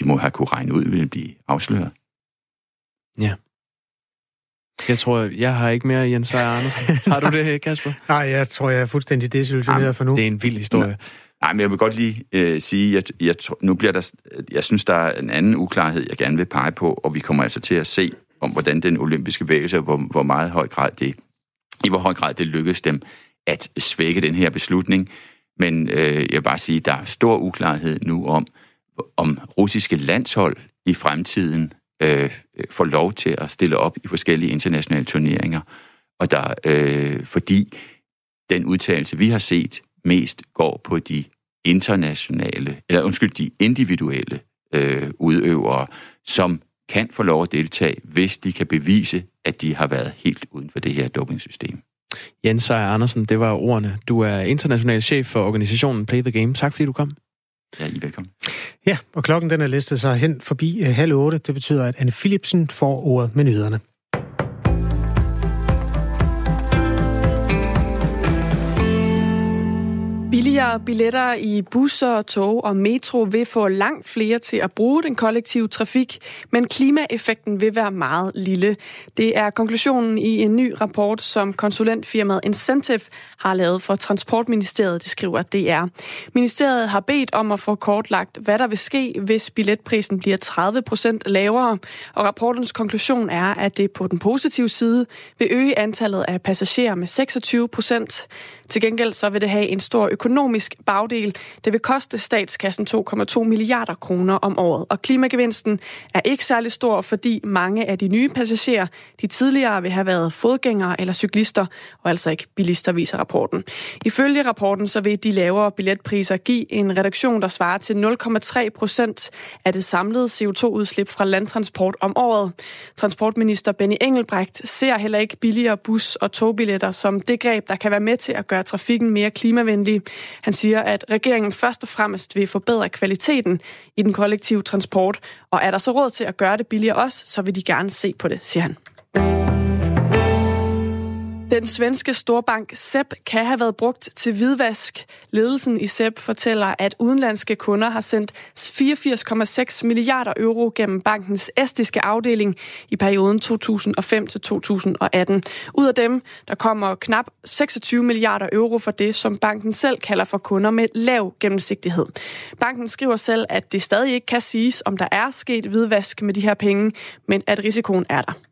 [SPEAKER 8] de må have kunne regne ud, vil blive afsløret.
[SPEAKER 2] Ja. Jeg tror, jeg har ikke mere Jens Seier Andersen. Har du det, Kasper?
[SPEAKER 3] Nej, jeg tror, jeg er fuldstændig desillusioneret for nu.
[SPEAKER 2] Det er en vild historie.
[SPEAKER 8] Nej, men jeg vil godt lige øh, sige, at jeg, nu bliver der, jeg synes, der er en anden uklarhed, jeg gerne vil pege på, og vi kommer altså til at se, om hvordan den olympiske bevægelse, hvor, hvor meget høj grad det, i hvor høj grad det lykkes dem at svække den her beslutning. Men øh, jeg vil bare sige, at der er stor uklarhed nu om, om russiske landshold i fremtiden øh, får lov til at stille op i forskellige internationale turneringer. Og der, øh, fordi den udtalelse, vi har set, mest går på de internationale, eller undskyld, de individuelle øh, udøvere, som kan få lov at deltage, hvis de kan bevise, at de har været helt uden for det her dopingsystem.
[SPEAKER 2] Jens Seier Andersen, det var ordene. Du er international chef for organisationen Play the Game. Tak fordi du kom.
[SPEAKER 8] Ja, I velkommen.
[SPEAKER 3] Ja, og klokken den er listet sig hen forbi uh, halv otte. Det betyder, at Anne Philipsen får ordet med nyhederne.
[SPEAKER 9] Billigere billetter i busser, tog og metro vil få langt flere til at bruge den kollektive trafik, men klimaeffekten vil være meget lille. Det er konklusionen i en ny rapport, som konsulentfirmaet Incentive har lavet for Transportministeriet, det skriver DR. Ministeriet har bedt om at få kortlagt, hvad der vil ske, hvis billetprisen bliver 30 procent lavere, og rapportens konklusion er, at det på den positive side vil øge antallet af passagerer med 26 procent. Til gengæld så vil det have en stor økonomisk bagdel. Det vil koste statskassen 2,2 milliarder kroner om året. Og klimagevinsten er ikke særlig stor, fordi mange af de nye passagerer, de tidligere vil have været fodgængere eller cyklister, og altså ikke bilister, viser rapporten. Ifølge rapporten så vil de lavere billetpriser give en reduktion, der svarer til 0,3 procent af det samlede CO2-udslip fra landtransport om året. Transportminister Benny Engelbrecht ser heller ikke billigere bus- og togbilletter som det greb, der kan være med til at gøre trafikken mere klimavenlig. Han Han siger, at regeringen først og fremmest vil forbedre kvaliteten i den kollektive transport, og er der så råd til at gøre det billigere også, så vil de gerne se på det, siger han. Den svenske storbank SEB kan have været brugt til hvidvask. Ledelsen i SEB fortæller, at udenlandske kunder har sendt 84,6 milliarder euro gennem bankens estiske afdeling i perioden 2005 til 2018. Ud af dem, der kommer knap 26 milliarder euro for det, som banken selv kalder for kunder med lav gennemsigtighed. Banken skriver selv, at det stadig ikke kan siges, om der er sket hvidvask med de her penge, men at risikoen er der.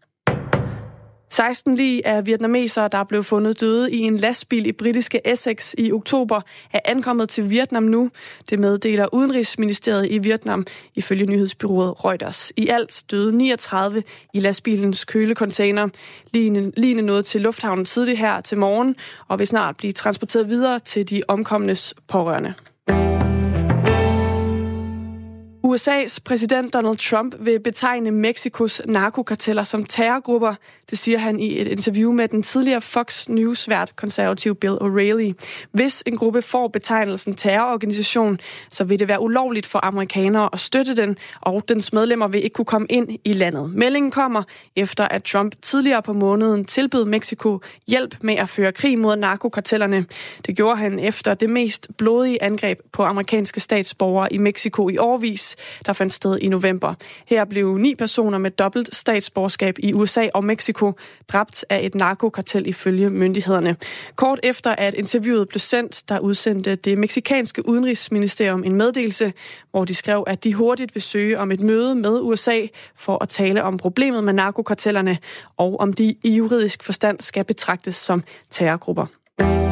[SPEAKER 9] 16 lige af vietnamesere, der blev fundet døde i en lastbil i britiske Essex i oktober, er ankommet til Vietnam nu. Det meddeler Udenrigsministeriet i Vietnam ifølge nyhedsbyrået Reuters. I alt døde 39 i lastbilens kølecontainer. Ligne nåede til lufthavnen tidligt her til morgen og vil snart blive transporteret videre til de omkomnes pårørende. USA's præsident Donald Trump vil betegne Mexikos narkokarteller som terrorgrupper. Det siger han i et interview med den tidligere Fox News-vært konservativ Bill O'Reilly. Hvis en gruppe får betegnelsen terrororganisation, så vil det være ulovligt for amerikanere at støtte den, og dens medlemmer vil ikke kunne komme ind i landet. Meldingen kommer efter, at Trump tidligere på måneden tilbød Mexico hjælp med at føre krig mod narkokartellerne. Det gjorde han efter det mest blodige angreb på amerikanske statsborgere i Mexico i årvis der fandt sted i november. Her blev ni personer med dobbelt statsborgerskab i USA og Mexico dræbt af et narkokartel ifølge myndighederne. Kort efter at interviewet blev sendt, der udsendte det meksikanske udenrigsministerium en meddelelse, hvor de skrev, at de hurtigt vil søge om et møde med USA for at tale om problemet med narkokartellerne og om de i juridisk forstand skal betragtes som terrorgrupper.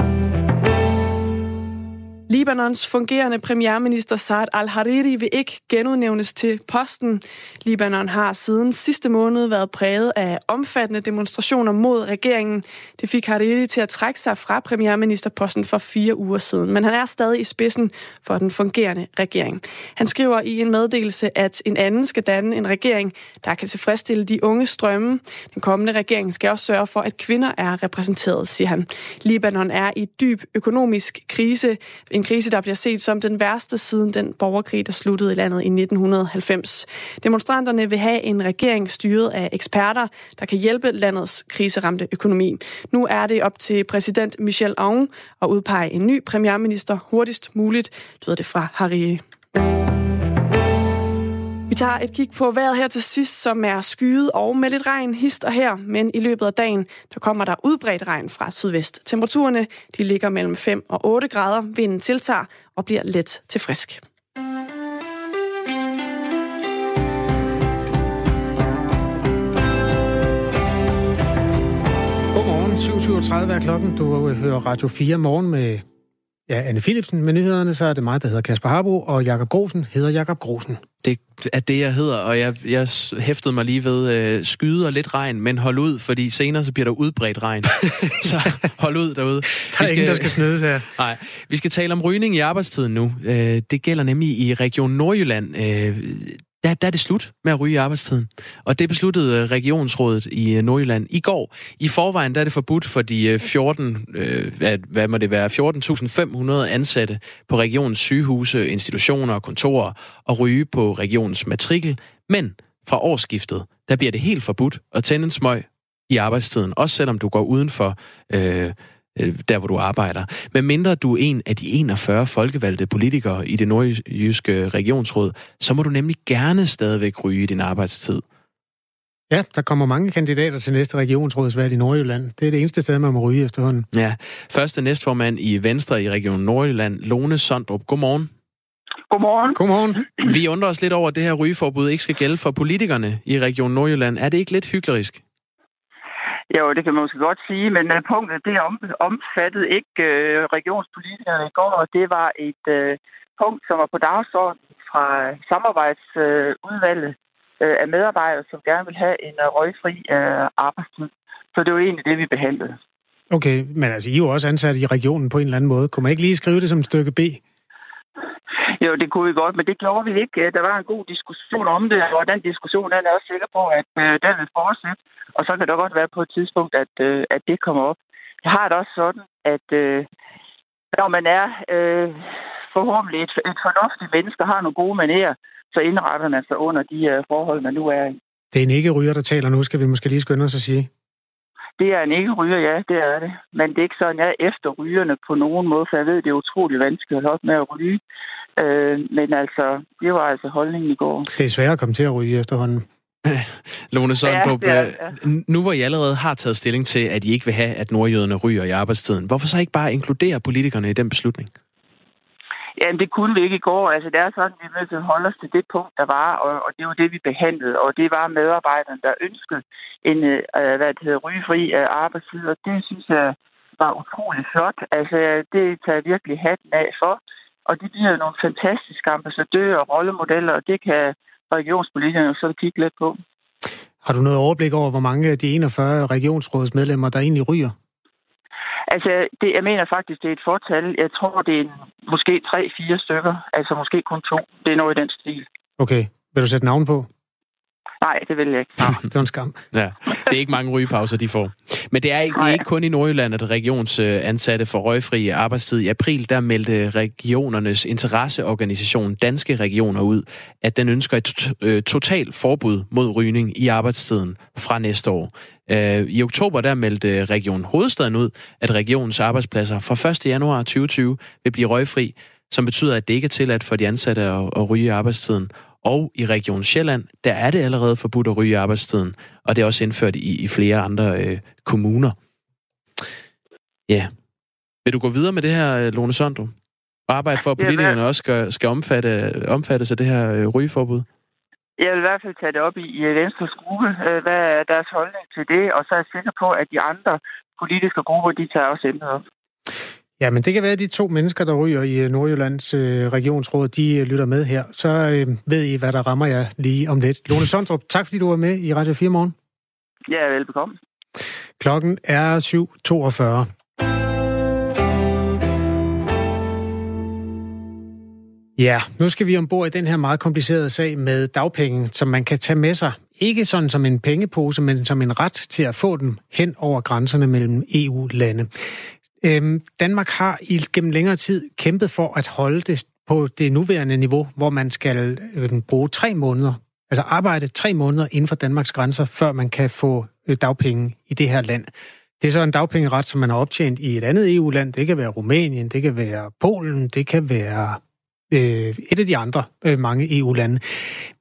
[SPEAKER 9] Libanons fungerende premierminister Saad al-Hariri vil ikke genudnævnes til posten. Libanon har siden sidste måned været præget af omfattende demonstrationer mod regeringen. Det fik Hariri til at trække sig fra premierministerposten for fire uger siden, men han er stadig i spidsen for den fungerende regering. Han skriver i en meddelelse, at en anden skal danne en regering, der kan tilfredsstille de unge strømme. Den kommende regering skal også sørge for, at kvinder er repræsenteret, siger han. Libanon er i dyb økonomisk krise. En krise, der bliver set som den værste siden den borgerkrig, der sluttede i landet i 1990. Demonstranterne vil have en regering styret af eksperter, der kan hjælpe landets kriseramte økonomi. Nu er det op til præsident Michel Aoun at udpege en ny premierminister hurtigst muligt, lyder det fra Harry. Tager et kig på vejret her til sidst, som er skyet og med lidt regn hist og her, men i løbet af dagen, der kommer der udbredt regn fra sydvest. Temperaturerne, de ligger mellem 5 og 8 grader, vinden tiltager og bliver let til frisk.
[SPEAKER 3] Godmorgen, 7.37 er klokken. Du hører Radio 4 morgen med ja, Anne Philipsen med nyhederne. Så er det mig, der hedder Kasper Harbo, og Jakob Grosen hedder Jakob Grosen.
[SPEAKER 2] Det er det, jeg hedder, og jeg, jeg hæftede mig lige ved øh, skyde og lidt regn, men hold ud, fordi senere så bliver der udbredt regn. så hold ud derude. Der
[SPEAKER 3] er vi skal, ingen, der skal snydes her.
[SPEAKER 2] Nej, vi skal tale om rygning i arbejdstiden nu. Øh, det gælder nemlig i Region Nordjylland. Øh, der, der er det slut med at ryge i arbejdstiden. Og det besluttede øh, regionsrådet i øh, Nordjylland i går. I forvejen der er det forbudt for de øh, 14, øh, hvad, hvad må det være, 14.500 ansatte på regionens sygehuse, institutioner og kontorer at ryge på regionens matrikel. Men fra årsskiftet, der bliver det helt forbudt at tænde en smøg i arbejdstiden, også selvom du går uden for Øh, der hvor du arbejder. Men mindre du er en af de 41 folkevalgte politikere i det nordjyske regionsråd, så må du nemlig gerne stadigvæk ryge i din arbejdstid.
[SPEAKER 3] Ja, der kommer mange kandidater til næste regionsrådsvalg i Nordjylland. Det er det eneste sted, man må ryge efterhånden.
[SPEAKER 2] Ja, første næstformand i Venstre i Region Nordjylland, Lone Sondrup. Godmorgen.
[SPEAKER 10] Godmorgen.
[SPEAKER 3] Godmorgen.
[SPEAKER 2] Vi undrer os lidt over, at det her rygeforbud ikke skal gælde for politikerne i Region Nordjylland. Er det ikke lidt hyklerisk?
[SPEAKER 10] Jo, det kan man måske godt sige, men øh, punktet det omfattede ikke øh, regionspolitikerne i går, og det var et øh, punkt, som var på dagsordenen fra samarbejdsudvalget øh, øh, af medarbejdere, som gerne vil have en øh, røgfri øh, arbejdstid. Så det var egentlig det, vi behandlede.
[SPEAKER 3] Okay, men altså, I er jo også ansat i regionen på en eller anden måde. Kunne man ikke lige skrive det som stykke B?
[SPEAKER 10] Jo, det kunne vi godt, men det gjorde vi ikke. Der var en god diskussion om det, og den diskussion den er også sikker på, at øh, den vil fortsætte. Og så kan det godt være på et tidspunkt, at, øh, at det kommer op. Jeg har det også sådan, at øh, når man er øh, forhåbentlig et, et fornuftigt menneske og har nogle gode manerer, så indretter man sig under de uh, forhold, man nu er i.
[SPEAKER 3] Det er en ikke-ryger, der taler nu, skal vi måske lige skynde os at sige.
[SPEAKER 10] Det er en ikke-ryger, ja, det er det. Men det er ikke sådan, jeg er efter rygerne på nogen måde, for jeg ved, det er utrolig vanskeligt at holde op med at ryge. Øh, men altså, det var altså holdningen i går.
[SPEAKER 3] Det er svært at komme til at ryge efterhånden.
[SPEAKER 2] Lone Søndrup, ja, ja. nu hvor I allerede har taget stilling til, at I ikke vil have, at nordjyderne ryger i arbejdstiden, hvorfor så ikke bare inkludere politikerne i den beslutning?
[SPEAKER 10] Jamen, det kunne vi ikke i går. Altså, det er sådan, at vi er nødt til at holde os til det punkt, der var, og, og det var det, vi behandlede. Og det var medarbejderne, der ønskede en øh, hvad det hedder, rygefri øh, arbejdstid, og det synes jeg var utrolig flot. Altså, det tager jeg virkelig hatten af for. Og de bliver nogle fantastiske ambassadører og rollemodeller, og det kan regionspolitikerne så kigge lidt på.
[SPEAKER 3] Har du noget overblik over, hvor mange af de 41 regionsrådsmedlemmer, der egentlig ryger?
[SPEAKER 10] Altså, det, jeg mener faktisk, det er et fortal. Jeg tror, det er en, måske tre-fire stykker. Altså måske kun to. Det er noget i den stil.
[SPEAKER 3] Okay. Vil du sætte navn på?
[SPEAKER 10] Nej, det vil jeg ikke.
[SPEAKER 3] Ah, det var en skam.
[SPEAKER 2] Ja, det er ikke mange rygepauser, de får. Men det er ikke, det er ikke kun i Nordjylland, at regionsansatte for røgfri arbejdstid. I april, der meldte regionernes interesseorganisation Danske Regioner ud, at den ønsker et øh, totalt forbud mod rygning i arbejdstiden fra næste år. Øh, I oktober, der meldte Region Hovedstaden ud, at regionens arbejdspladser fra 1. januar 2020 vil blive røgfri, som betyder, at det ikke er tilladt for de ansatte at, at ryge i arbejdstiden. Og i Region Sjælland, der er det allerede forbudt at ryge i arbejdstiden, og det er også indført i, i flere andre øh, kommuner. Ja. Vil du gå videre med det her, øh, Lone Sondro? Og arbejde for, at politikerne også skal, skal omfatte, omfattes af det her øh, rygeforbud?
[SPEAKER 10] Jeg vil i hvert fald tage det op i, i Venstres gruppe, øh, hvad er deres holdning til det, og så er jeg sikker på, at de andre politiske grupper, de tager også emnet op.
[SPEAKER 3] Ja, men det kan være, at de to mennesker, der ryger i øh, Nordjyllands øh, regionsråd, de øh, lytter med her. Så øh, ved I, hvad der rammer jer lige om lidt. Lone Sondrup, tak fordi du var med i Radio 4 morgen.
[SPEAKER 10] Ja, velbekomme.
[SPEAKER 3] Klokken er 7.42. Ja, nu skal vi ombord i den her meget komplicerede sag med dagpenge, som man kan tage med sig. Ikke sådan som en pengepose, men som en ret til at få dem hen over grænserne mellem EU-lande. Øhm, Danmark har i gennem længere tid kæmpet for at holde det på det nuværende niveau, hvor man skal øhm, bruge tre måneder, altså arbejde tre måneder inden for Danmarks grænser, før man kan få øh, dagpenge i det her land. Det er så en dagpengeret, som man har optjent i et andet EU-land. Det kan være Rumænien, det kan være Polen, det kan være øh, et af de andre øh, mange EU-lande.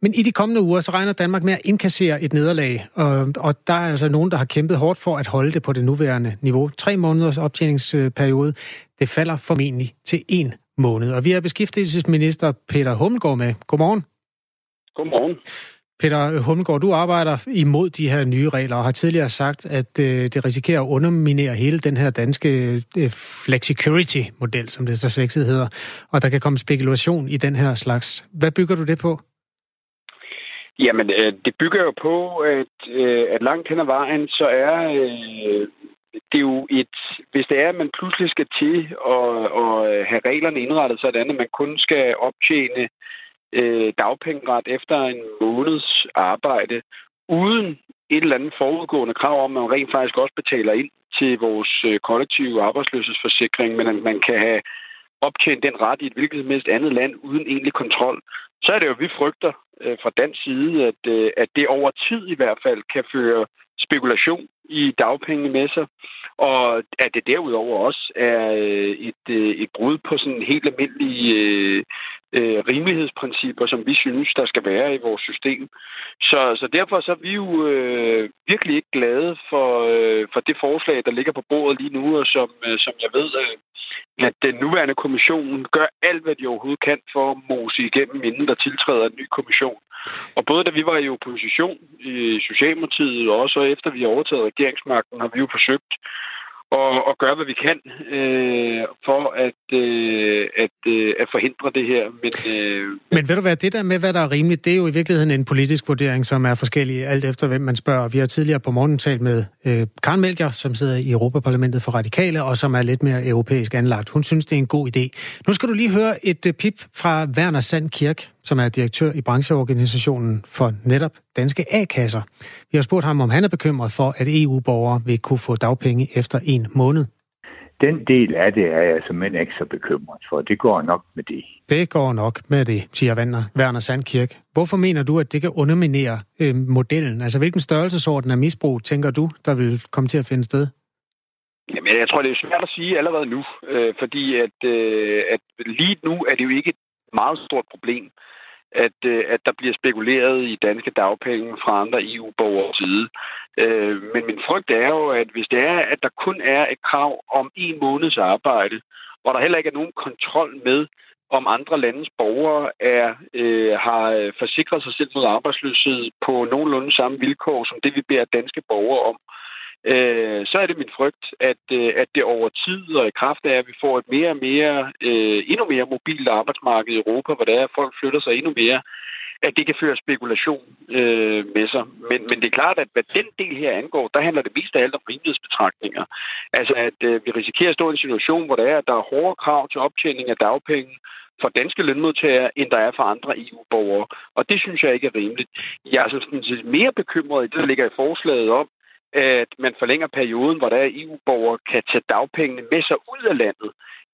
[SPEAKER 3] Men i de kommende uger, så regner Danmark med at indkassere et nederlag, og, og der er altså nogen, der har kæmpet hårdt for at holde det på det nuværende niveau. Tre måneders optjeningsperiode, det falder formentlig til en måned. Og vi har beskæftigelsesminister Peter Hummelgaard med. Godmorgen.
[SPEAKER 11] Godmorgen.
[SPEAKER 3] Peter Hummelgaard, du arbejder imod de her nye regler og har tidligere sagt, at øh, det risikerer at underminere hele den her danske øh, flexicurity-model, som det så sexet hedder, og der kan komme spekulation i den her slags. Hvad bygger du det på?
[SPEAKER 11] Jamen, øh, det bygger jo på, at, øh, at langt hen ad vejen, så er øh, det er jo et... Hvis det er, at man pludselig skal til at, at have reglerne indrettet sådan, at man kun skal optjene øh, dagpengeret efter en måneds arbejde, uden et eller andet forudgående krav om, at man rent faktisk også betaler ind til vores øh, kollektive arbejdsløshedsforsikring, men at man kan have optjent den ret i et hvilket som helst andet land uden egentlig kontrol, så er det jo, at vi frygter øh, fra dansk side, at, øh, at det over tid i hvert fald kan føre spekulation i dagpenge med sig, og at det derudover også er øh, et, øh, et brud på sådan helt almindelige øh, øh, rimelighedsprincipper, som vi synes, der skal være i vores system. Så, så derfor så er vi jo øh, virkelig ikke glade for, øh, for det forslag, der ligger på bordet lige nu, og som, øh, som jeg ved, øh, at den nuværende kommission gør alt, hvad de overhovedet kan for at mose igennem, inden der tiltræder en ny kommission. Og både da vi var i opposition i Socialdemokratiet, og også efter vi har overtaget regeringsmagten, har vi jo forsøgt og, og gøre, hvad vi kan øh, for at, øh, at, øh, at forhindre det her. Men, øh,
[SPEAKER 3] men ved du hvad, det der med, hvad der er rimeligt, det er jo i virkeligheden en politisk vurdering, som er forskellig alt efter, hvem man spørger. Vi har tidligere på morgen talt med øh, Karen Melger, som sidder i Europaparlamentet for Radikale, og som er lidt mere europæisk anlagt. Hun synes, det er en god idé. Nu skal du lige høre et øh, pip fra Werner Sand Kirk, som er direktør i brancheorganisationen for netop danske A-kasser. Vi har spurgt ham, om han er bekymret for, at EU-borgere vil kunne få dagpenge efter en måned.
[SPEAKER 12] den del af det er jeg simpelthen ikke så bekymret for. Det går nok med det.
[SPEAKER 3] Det går nok med det, siger Werner, Werner Sandkirk. Hvorfor mener du, at det kan underminere øh, modellen? Altså, hvilken størrelsesorden af misbrug tænker du, der vil komme til at finde sted?
[SPEAKER 11] Jamen, jeg tror, det er svært at sige allerede nu, øh, fordi at, øh, at lige nu er det jo ikke et meget stort problem at, øh, at der bliver spekuleret i danske dagpenge fra andre EU-borgers side. Øh, men min frygt er jo, at hvis det er, at der kun er et krav om en måneds arbejde, hvor der heller ikke er nogen kontrol med, om andre landes borgere er, øh, har øh, forsikret sig selv mod arbejdsløshed på nogenlunde samme vilkår som det, vi beder danske borgere om, øh, øh, så er det min frygt, at, øh, at det over tid og i kraft af, at vi får et mere og mere, øh, endnu mere mobilt arbejdsmarked i Europa, hvor der er, at folk flytter sig endnu mere, at det kan føre spekulation øh, med sig. Men, men det er klart, at hvad den del her angår, der handler det mest af alt om rimelighedsbetragtninger. Altså, at øh, vi risikerer at stå i en situation, hvor der er, at der er hårde krav til optjening af dagpenge for danske lønmodtagere, end der er for andre EU-borgere. Og det synes jeg ikke er rimeligt. Jeg er altså mere bekymret i det, der ligger i forslaget om, at man forlænger perioden, hvor der er EU-borgere kan tage dagpengene med sig ud af landet,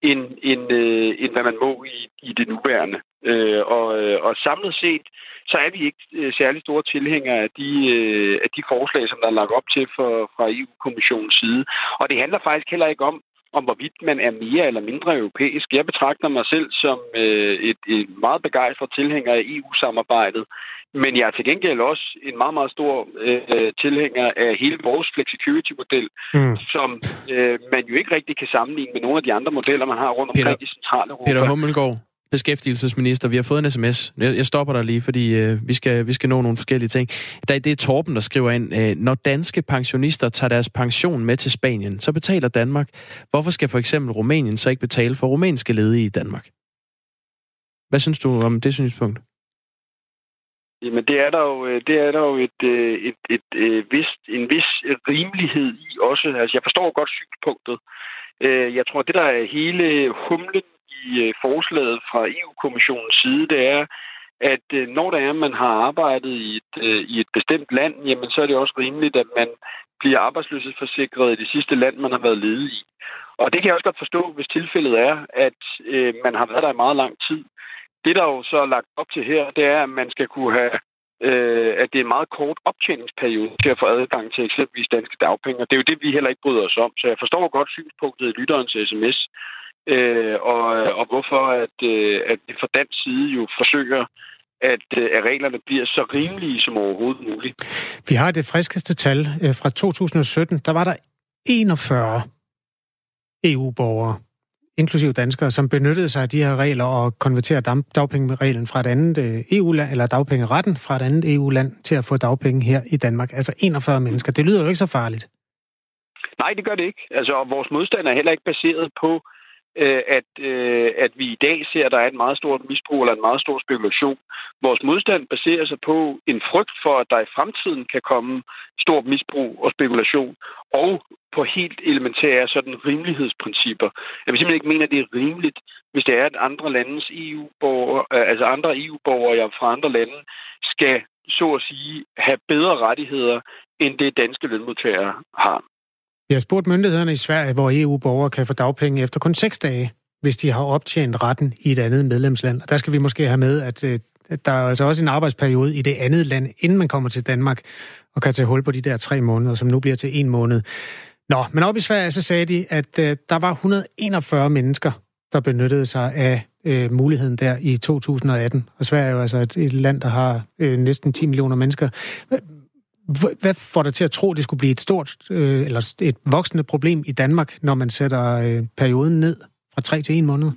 [SPEAKER 11] end, end, øh, end hvad man må i, i det nuværende. Øh, og, øh, og samlet set, så er vi ikke øh, særlig store tilhængere af de, øh, af de forslag, som der er lagt op til for, fra EU-kommissionens side. Og det handler faktisk heller ikke om, om hvorvidt man er mere eller mindre europæisk. Jeg betragter mig selv som øh, et, et meget begejstret tilhænger af EU-samarbejdet, men jeg er til gengæld også en meget, meget stor øh, tilhænger af hele vores flexicurity-model, mm. som øh, man jo ikke rigtig kan sammenligne med nogle af de andre modeller, man har rundt omkring Peter, i Centraleuropa.
[SPEAKER 2] Peter Hummelgaard, beskæftigelsesminister. Vi har fået en sms. Jeg stopper dig lige, fordi øh, vi, skal, vi skal nå nogle forskellige ting. Der, det er Torben, der skriver ind, øh, når danske pensionister tager deres pension med til Spanien, så betaler Danmark. Hvorfor skal for eksempel Rumænien så ikke betale for rumænske ledige i Danmark? Hvad synes du om det synspunkt?
[SPEAKER 11] Jamen, det er der jo, øh, det er der jo et, øh, et, et, et, et vist, en vis rimelighed i også. Altså, jeg forstår godt synspunktet. Jeg tror, det der er hele humlen i øh, forslaget fra EU-kommissionens side, det er, at øh, når der er, man har arbejdet i et, øh, i et bestemt land, jamen så er det også rimeligt, at man bliver arbejdsløshedsforsikret i det sidste land, man har været ledig i. Og det kan jeg også godt forstå, hvis tilfældet er, at øh, man har været der i meget lang tid. Det, der jo så er lagt op til her, det er, at man skal kunne have øh, at det er en meget kort optjeningsperiode til at få adgang til eksempelvis danske dagpenge. Det er jo det, vi heller ikke bryder os om. Så jeg forstår godt synspunktet i lytterens sms, øh, og, og hvorfor at, øh, at vi fra dansk side jo forsøger at, øh, at reglerne bliver så rimelige som overhovedet muligt.
[SPEAKER 3] Vi har det friskeste tal øh, fra 2017. Der var der 41 EU-borgere, inklusive danskere, som benyttede sig af de her regler og konverterer dagpengereglen fra et andet øh, EU-land, eller dagpengeretten fra et andet EU-land til at få dagpenge her i Danmark. Altså 41 mennesker. Det lyder jo ikke så farligt.
[SPEAKER 11] Nej, det gør det ikke. Altså, vores modstand er heller ikke baseret på øh, Øh, at, øh, at vi i dag ser, at der er et meget stort misbrug eller en meget stor spekulation. Vores modstand baserer sig på en frygt for, at der i fremtiden kan komme stort misbrug og spekulation, og på helt elementære sådan rimelighedsprincipper. Jeg vi simpelthen ikke mener, at det er rimeligt, hvis det er, at andre landes EU-borgere, øh, altså andre EU-borgere fra andre lande, skal så at sige have bedre rettigheder, end det danske lønmodtagere har.
[SPEAKER 3] Jeg har spurgt myndighederne i Sverige, hvor EU-borgere kan få dagpenge efter kun 6 dage, hvis de har optjent retten i et andet medlemsland. Og der skal vi måske have med, at, øh, at der er altså også en arbejdsperiode i det andet land, inden man kommer til Danmark og kan tage hul på de der tre måneder, som nu bliver til en måned. Nå, men op i Sverige så sagde de, at øh, der var 141 mennesker, der benyttede sig af øh, muligheden der i 2018. Og Sverige er jo altså et, et land, der har øh, næsten 10 millioner mennesker. Hvad får dig til at tro, at det skulle blive et stort, øh, eller et voksende problem i Danmark, når man sætter øh, perioden ned fra tre til en måned?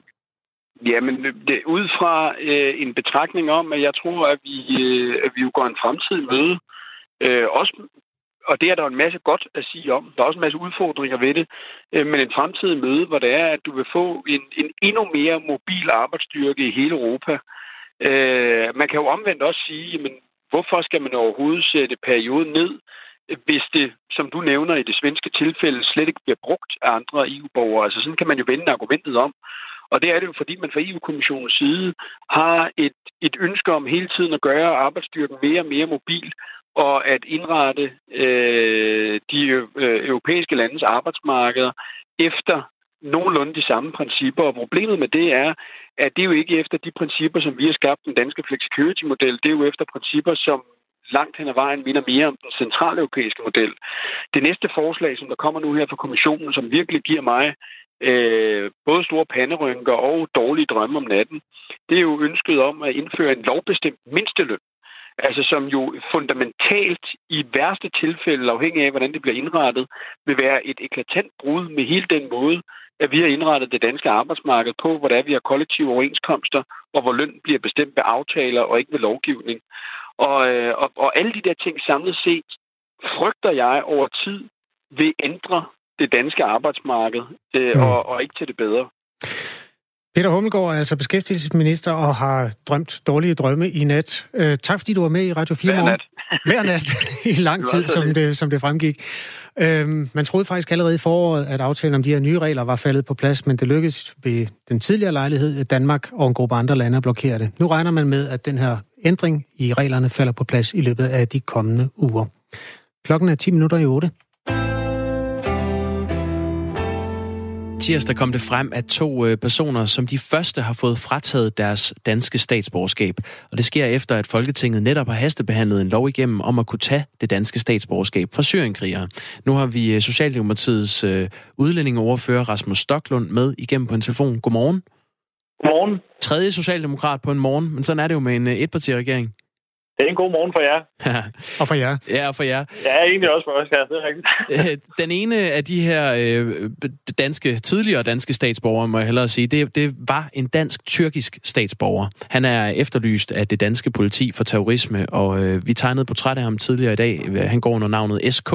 [SPEAKER 11] Jamen, det, ud fra øh, en betragtning om, at jeg tror, at vi, øh, at vi jo går en fremtid møde. Øh, også, og det er der en masse godt at sige om. Der er også en masse udfordringer ved det. Øh, men en fremtid møde, hvor det er, at du vil få en, en endnu mere mobil arbejdsstyrke i hele Europa. Øh, man kan jo omvendt også sige, jamen, Hvorfor skal man overhovedet sætte perioden ned, hvis det, som du nævner i det svenske tilfælde, slet ikke bliver brugt af andre EU-borgere? Altså sådan kan man jo vende argumentet om. Og det er det jo, fordi man fra EU-kommissionens side har et, et ønske om hele tiden at gøre arbejdsstyrken mere og mere mobil, og at indrette øh, de øh, europæiske landes arbejdsmarkeder efter nogenlunde de samme principper, og problemet med det er, at det er jo ikke efter de principper, som vi har skabt den danske flexicurity-model, det er jo efter principper, som langt hen ad vejen minder mere om den centraleuropæiske model. Det næste forslag, som der kommer nu her fra kommissionen, som virkelig giver mig øh, både store panderynker og dårlige drømme om natten, det er jo ønsket om at indføre en lovbestemt mindsteløn. Altså som jo fundamentalt i værste tilfælde, afhængig af hvordan det bliver indrettet, vil være et eklatant brud med hele den måde, at vi har indrettet det danske arbejdsmarked på, hvor vi har kollektive overenskomster, og hvor løn bliver bestemt ved aftaler og ikke ved lovgivning. Og, øh, og, og alle de der ting samlet set, frygter jeg over tid vil ændre det danske arbejdsmarked, øh, mm. og, og ikke til det bedre.
[SPEAKER 3] Peter Hummelgaard er altså beskæftigelsesminister og har drømt dårlige drømme i nat. Øh, tak fordi du var med i Radio 4
[SPEAKER 11] Hver nat.
[SPEAKER 3] Hver nat i lang tid, som det, som det fremgik. Øh, man troede faktisk allerede i foråret, at aftalen om de her nye regler var faldet på plads, men det lykkedes ved den tidligere lejlighed, at Danmark og en gruppe andre lande blokerer det. Nu regner man med, at den her ændring i reglerne falder på plads i løbet af de kommende uger. Klokken er 10 minutter i 8.
[SPEAKER 2] Tirsdag kom det frem, at to øh, personer som de første har fået frataget deres danske statsborgerskab. Og det sker efter, at Folketinget netop har hastebehandlet en lov igennem om at kunne tage det danske statsborgerskab fra syrienkrigere. Nu har vi øh, Socialdemokratiets øh, udlændingeoverfører Rasmus Stoklund med igennem på en telefon. Godmorgen.
[SPEAKER 13] Godmorgen.
[SPEAKER 2] Tredje socialdemokrat på en morgen, men sådan er det jo med en etpartiregering.
[SPEAKER 13] Det er en god morgen for jer.
[SPEAKER 3] og for jer.
[SPEAKER 2] Ja, og for jer.
[SPEAKER 13] Ja, egentlig også for os, ja. Det er rigtigt.
[SPEAKER 2] Den ene af de her øh, danske, tidligere danske statsborgere, må jeg hellere sige, det, det var en dansk-tyrkisk statsborger. Han er efterlyst af det danske politi for terrorisme, og øh, vi tegnede portræt af ham tidligere i dag. Han går under navnet SK.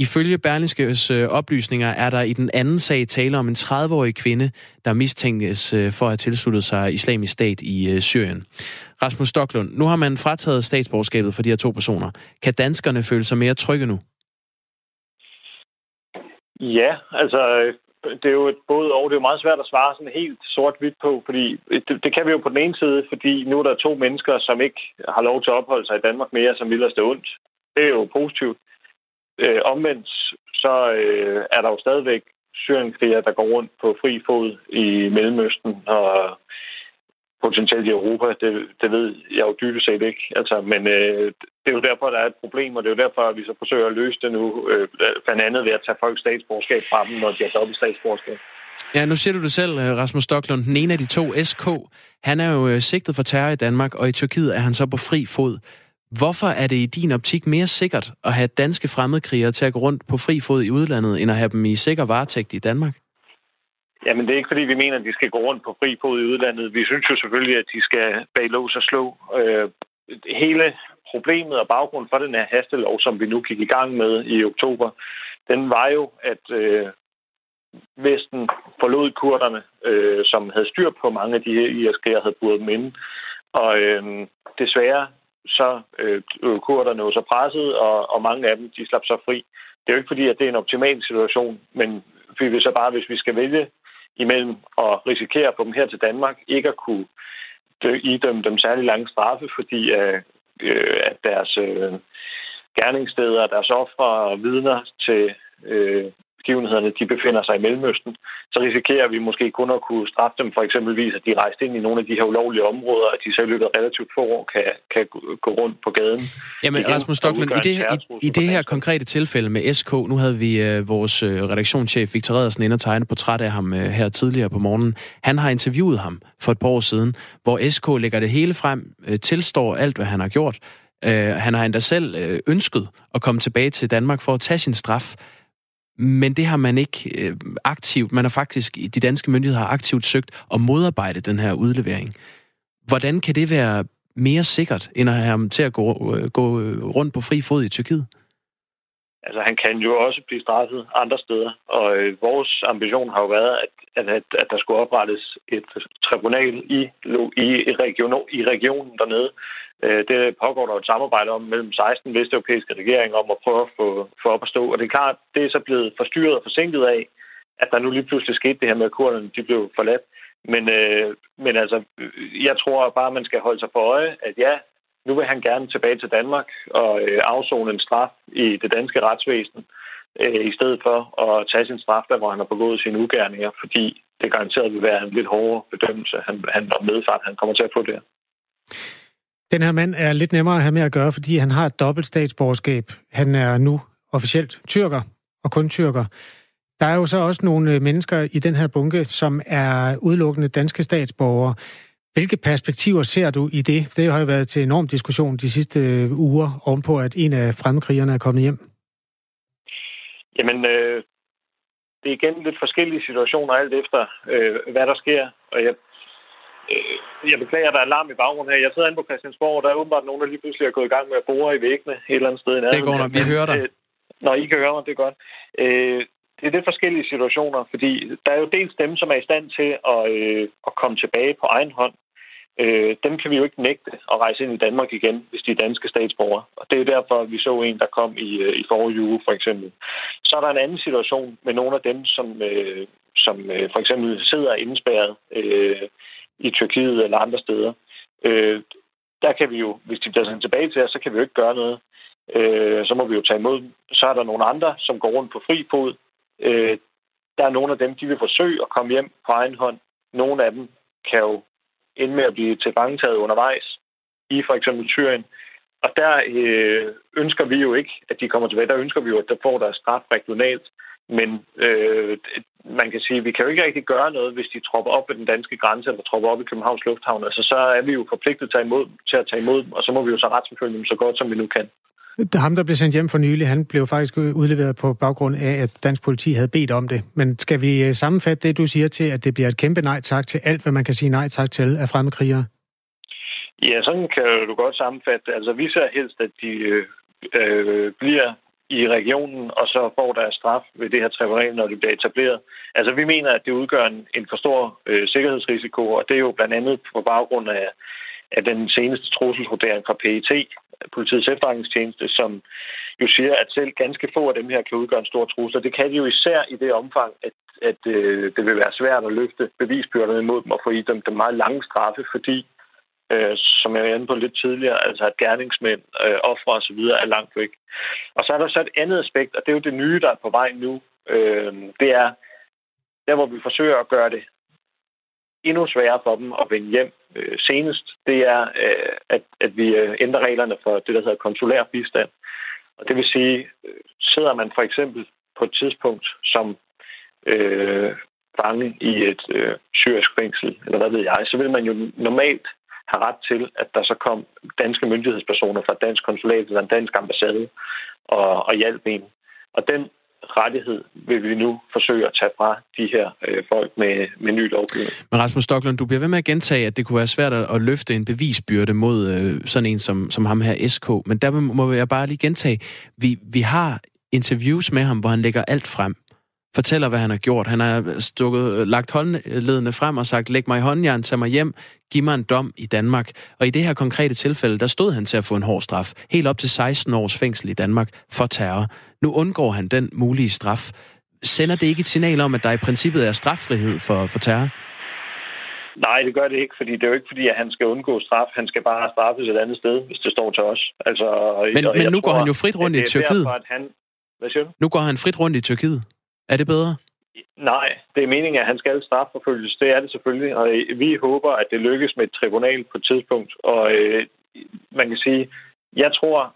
[SPEAKER 2] Ifølge Berlingskes øh, oplysninger er der i den anden sag tale om en 30-årig kvinde, der mistænkes øh, for at have tilsluttet sig islamisk stat i øh, Syrien. Rasmus Stoklund, nu har man frataget statsborgerskabet for de her to personer. Kan danskerne føle sig mere trygge nu?
[SPEAKER 13] Ja, altså det er jo et både og. Det er jo meget svært at svare sådan helt sort-hvidt på, fordi det, det kan vi jo på den ene side, fordi nu er der to mennesker, som ikke har lov til at opholde sig i Danmark mere, som vil os ondt. Det er jo positivt. Øh, omvendt så øh, er der jo stadigvæk syrienkrigere, der går rundt på fri fod i Mellemøsten og potentielt i Europa. Det, det ved jeg jo dybest set ikke. Altså, men øh, det er jo derfor, der er et problem, og det er jo derfor, at vi så forsøger at løse det nu, øh, blandt andet ved at tage folks statsborgerskab fra dem, når de har dobbelt statsborgerskab.
[SPEAKER 2] Ja, nu siger du det selv, øh, Rasmus Stocklund. Den ene af de to, SK, han er jo øh, sigtet for terror i Danmark, og i Tyrkiet er han så på fri fod. Hvorfor er det i din optik mere sikkert at have danske fremmedkrigere til at gå rundt på fri fod i udlandet, end at have dem i sikker varetægt i Danmark?
[SPEAKER 13] Jamen, det er ikke, fordi vi mener, at de skal gå rundt på fri fod i udlandet. Vi synes jo selvfølgelig, at de skal bag lås og slå. Øh, hele problemet og baggrunden for den her hastelov, som vi nu gik i gang med i oktober, den var jo, at øh, Vesten forlod kurderne, øh, som havde styr på mange af de her IS-krigere, havde buret dem inde. Og øh, desværre så øh, øh kurderne jo så presset, og, og mange af dem, de slap så fri. Det er jo ikke fordi, at det er en optimal situation, men vi vil så bare, hvis vi skal vælge imellem at risikere at få dem her til Danmark, ikke at kunne idømme dem særlig lange straffe, fordi øh, øh, at deres øh, gerningssteder, deres ofre og vidner til øh, begivenhederne, de befinder sig i Mellemøsten, så risikerer vi måske kun at kunne straffe dem for eksempelvis, at de rejste ind i nogle af de her ulovlige områder, at de så i løbet af relativt få år kan, kan gå rundt på gaden.
[SPEAKER 2] Jamen Igen, Rasmus Stockland, i det, i, i det her konkrete tilfælde med SK, nu havde vi uh, vores uh, redaktionschef Victor Redersen ind og tegne portræt af ham uh, her tidligere på morgenen. Han har interviewet ham for et par år siden, hvor SK lægger det hele frem, uh, tilstår alt, hvad han har gjort. Uh, han har endda selv uh, ønsket at komme tilbage til Danmark for at tage sin straf. Men det har man ikke øh, aktivt, man har faktisk, de danske myndigheder har aktivt søgt at modarbejde den her udlevering. Hvordan kan det være mere sikkert, end at have ham til at gå, øh, gå øh, rundt på fri fod i Tyrkiet?
[SPEAKER 13] Altså, han kan jo også blive straffet andre steder, og øh, vores ambition har jo været, at, at, at, at der skulle oprettes et tribunal i, i, region, i regionen dernede, Øh, det pågår der et samarbejde om mellem 16 vesteuropæiske regeringer om at prøve at få, få op at stå. Og det er klart, det er så blevet forstyrret og forsinket af, at der nu lige pludselig skete det her med, at kurderne de blev forladt. Men, øh, men altså, jeg tror bare, man skal holde sig for øje, at ja, nu vil han gerne tilbage til Danmark og øh, afzone en straf i det danske retsvæsen. øh, i stedet for at tage sin straf, der hvor han har begået sine ugerninger, fordi det garanteret vil være en lidt hårdere bedømmelse, han, han og medfart, han kommer til at få det.
[SPEAKER 3] Den her mand er lidt nemmere at have med at gøre, fordi han har et dobbelt statsborgerskab. Han er nu officielt tyrker, og kun tyrker. Der er jo så også nogle øh, mennesker i den her bunke, som er udelukkende danske statsborgere. Hvilke perspektiver ser du i det? Det har jo været til enorm diskussion de sidste øh, uger, ovenpå at en af fremmedkrigerne er kommet hjem.
[SPEAKER 13] Jamen, øh, det er igen lidt forskellige situationer, alt efter øh, hvad der sker. Og jeg, jeg beklager, der er alarm i baggrunden her. Jeg sidder inde på Christiansborg, og der er åbenbart nogen, der lige pludselig er gået i gang med at bore i væggene et eller andet sted. I
[SPEAKER 2] det går nok, vi hører dig. Øh,
[SPEAKER 13] Nå, I kan høre mig, det er godt. Øh, det er lidt forskellige situationer, fordi der er jo dels dem, som er i stand til at, øh, at komme tilbage på egen hånd. Øh, dem kan vi jo ikke nægte at rejse ind i Danmark igen, hvis de er danske statsborgere. Og det er derfor, vi så en, der kom i, øh, i forrige uge, for eksempel. Så er der en anden situation med nogle af dem, som, øh, som øh, for eksempel sidder indspærret øh, i Tyrkiet eller andre steder. Øh, der kan vi jo, hvis de bliver sendt tilbage til os, så kan vi jo ikke gøre noget. Øh, så må vi jo tage imod Så er der nogle andre, som går rundt på fri fod, Øh, der er nogle af dem, de vil forsøge at komme hjem på egen hånd. Nogle af dem kan jo ende med at blive tilfangetaget undervejs i for eksempel Syrien. Og der øh, ønsker vi jo ikke, at de kommer tilbage. Der ønsker vi jo, at der får deres straf regionalt. Men øh, man kan sige, at vi kan jo ikke rigtig gøre noget, hvis de tropper op ved den danske grænse eller tropper op i Københavns Lufthavn. Altså, så er vi jo forpligtet til at, imod, til at tage imod dem, og så må vi jo så retsforfølge dem så godt, som vi nu kan.
[SPEAKER 3] Ham, der blev sendt hjem for nylig, han blev faktisk udleveret på baggrund af, at dansk politi havde bedt om det. Men skal vi øh, sammenfatte det, du siger til, at det bliver et kæmpe nej tak til alt, hvad man kan sige nej tak til af fremmedkrigere?
[SPEAKER 13] Ja, sådan kan du godt sammenfatte Altså, vi ser helst, at de øh, øh, bliver i regionen, og så får deres straf ved det her treveri, når det bliver etableret. Altså, vi mener, at det udgør en, en for stor øh, sikkerhedsrisiko, og det er jo blandt andet på baggrund af, af den seneste trusselsvurdering fra PET, politiets efterretningstjeneste, som jo siger, at selv ganske få af dem her kan udgøre en stor trussel. Det kan de jo især i det omfang, at, at øh, det vil være svært at løfte bevisbyrderne imod dem og få i dem meget lange straffe, fordi, øh, som jeg var inde på lidt tidligere, altså at gerningsmænd, øh, ofre osv. er langt væk. Og så er der så et andet aspekt, og det er jo det nye, der er på vej nu. Øh, det er der, hvor vi forsøger at gøre det endnu sværere for dem at vende hjem øh, senest, det er, øh, at, at vi øh, ændrer reglerne for det, der hedder konsulær bistand. Og det vil sige, øh, sidder man for eksempel på et tidspunkt som øh, fange i et øh, syrisk fængsel, eller hvad ved jeg, så vil man jo normalt have ret til, at der så kom danske myndighedspersoner fra dansk konsulat eller en dansk ambassade og, og hjælp en. Og den rettighed vil vi nu forsøge at tage fra de her øh, folk med, med ny lovgivning.
[SPEAKER 2] Men Rasmus Stocklund, du bliver ved med at gentage, at det kunne være svært at, at løfte en bevisbyrde mod øh, sådan en som, som ham her SK. Men der må jeg bare lige gentage, vi, vi har interviews med ham, hvor han lægger alt frem fortæller, hvad han har gjort. Han har stukket, lagt håndledene frem og sagt, læg mig i håndjern, tag mig hjem, giv mig en dom i Danmark. Og i det her konkrete tilfælde, der stod han til at få en hård straf. Helt op til 16 års fængsel i Danmark for terror. Nu undgår han den mulige straf. Sender det ikke et signal om, at der i princippet er straffrihed for, for terror?
[SPEAKER 13] Nej, det gør det ikke, fordi det er jo ikke fordi, at han skal undgå straf. Han skal bare straffes et andet sted, hvis det står til os. Altså,
[SPEAKER 2] men men nu tror, går han jo frit rundt i Tyrkiet.
[SPEAKER 13] Derfor, han... Hvad siger du?
[SPEAKER 2] Nu går han frit rundt i Tyrkiet. Er det bedre?
[SPEAKER 13] Nej, det er meningen, at han skal strafforfølges. Det er det selvfølgelig, og øh, vi håber, at det lykkes med et tribunal på et tidspunkt. Og øh, man kan sige, jeg tror,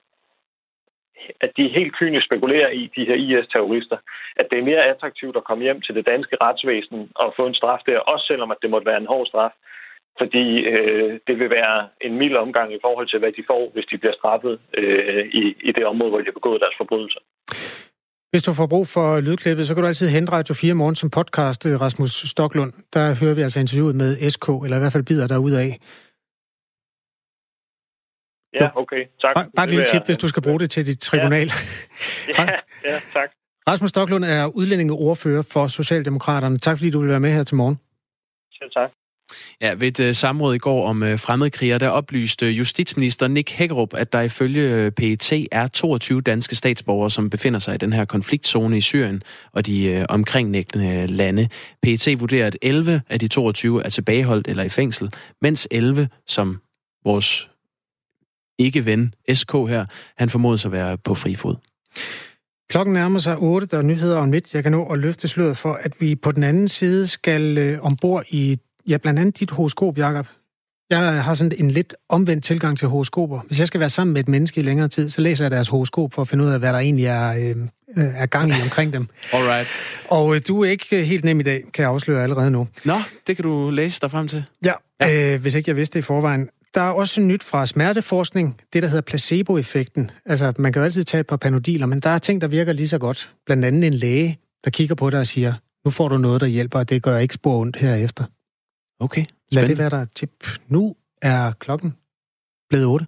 [SPEAKER 13] at de helt kynisk spekulerer i, de her IS-terrorister, at det er mere attraktivt at komme hjem til det danske retsvæsen og få en straf der, også selvom at det måtte være en hård straf, fordi øh, det vil være en mild omgang i forhold til, hvad de får, hvis de bliver straffet øh, i, i det område, hvor de har begået deres forbrydelser.
[SPEAKER 3] Hvis du får brug for lydklippet, så kan du altid hente Radio 4 morgen som podcast, øh, Rasmus Stoklund. Der hører vi altså interviewet med SK, eller i hvert fald bider der ud af.
[SPEAKER 13] Ja, okay. Tak.
[SPEAKER 3] Bare, bare et lille tip, hvis du skal bruge det til dit tribunal.
[SPEAKER 13] Ja, ja, ja tak.
[SPEAKER 3] Rasmus Stoklund er udlændingeordfører for Socialdemokraterne. Tak fordi du vil være med her til morgen.
[SPEAKER 13] Selv tak.
[SPEAKER 2] Ja, ved et øh, samråd i går om uh, fremmedkrigere, der oplyste øh, justitsminister Nick Hækkerup, at der ifølge PET er 22 danske statsborgere, som befinder sig i den her konfliktzone i Syrien og de omkringliggende lande. PET vurderer, at 11 af de 22 er tilbageholdt eller i fængsel, mens 11, som vores ikke-ven SK her, han formodes at være på fri fod.
[SPEAKER 3] Klokken nærmer sig 8, der er nyheder om lidt. Jeg kan nå at løfte sløret for, at vi på den anden side skal øh, ombord i, ja, blandt andet dit horoskop, Jacob. Jeg har sådan en lidt omvendt tilgang til horoskoper. Hvis jeg skal være sammen med et menneske i længere tid, så læser jeg deres horoskop for at finde ud af, hvad der egentlig er, øh, er gang i omkring dem.
[SPEAKER 2] Alright.
[SPEAKER 3] Og øh, du er ikke helt nem i dag, kan jeg afsløre allerede nu.
[SPEAKER 2] Nå, det kan du læse dig frem til.
[SPEAKER 3] Ja, ja. Øh, hvis ikke jeg vidste det i forvejen. Der er også nyt fra smerteforskning, det der hedder placeboeffekten. Altså, man kan jo altid tage et par panodiler, men der er ting, der virker lige så godt. Blandt andet en læge, der kigger på dig og siger, nu får du noget, der hjælper, og det gør ikke spor ondt herefter.
[SPEAKER 2] Okay,
[SPEAKER 3] Lad det være der tip. Nu er klokken blevet 8.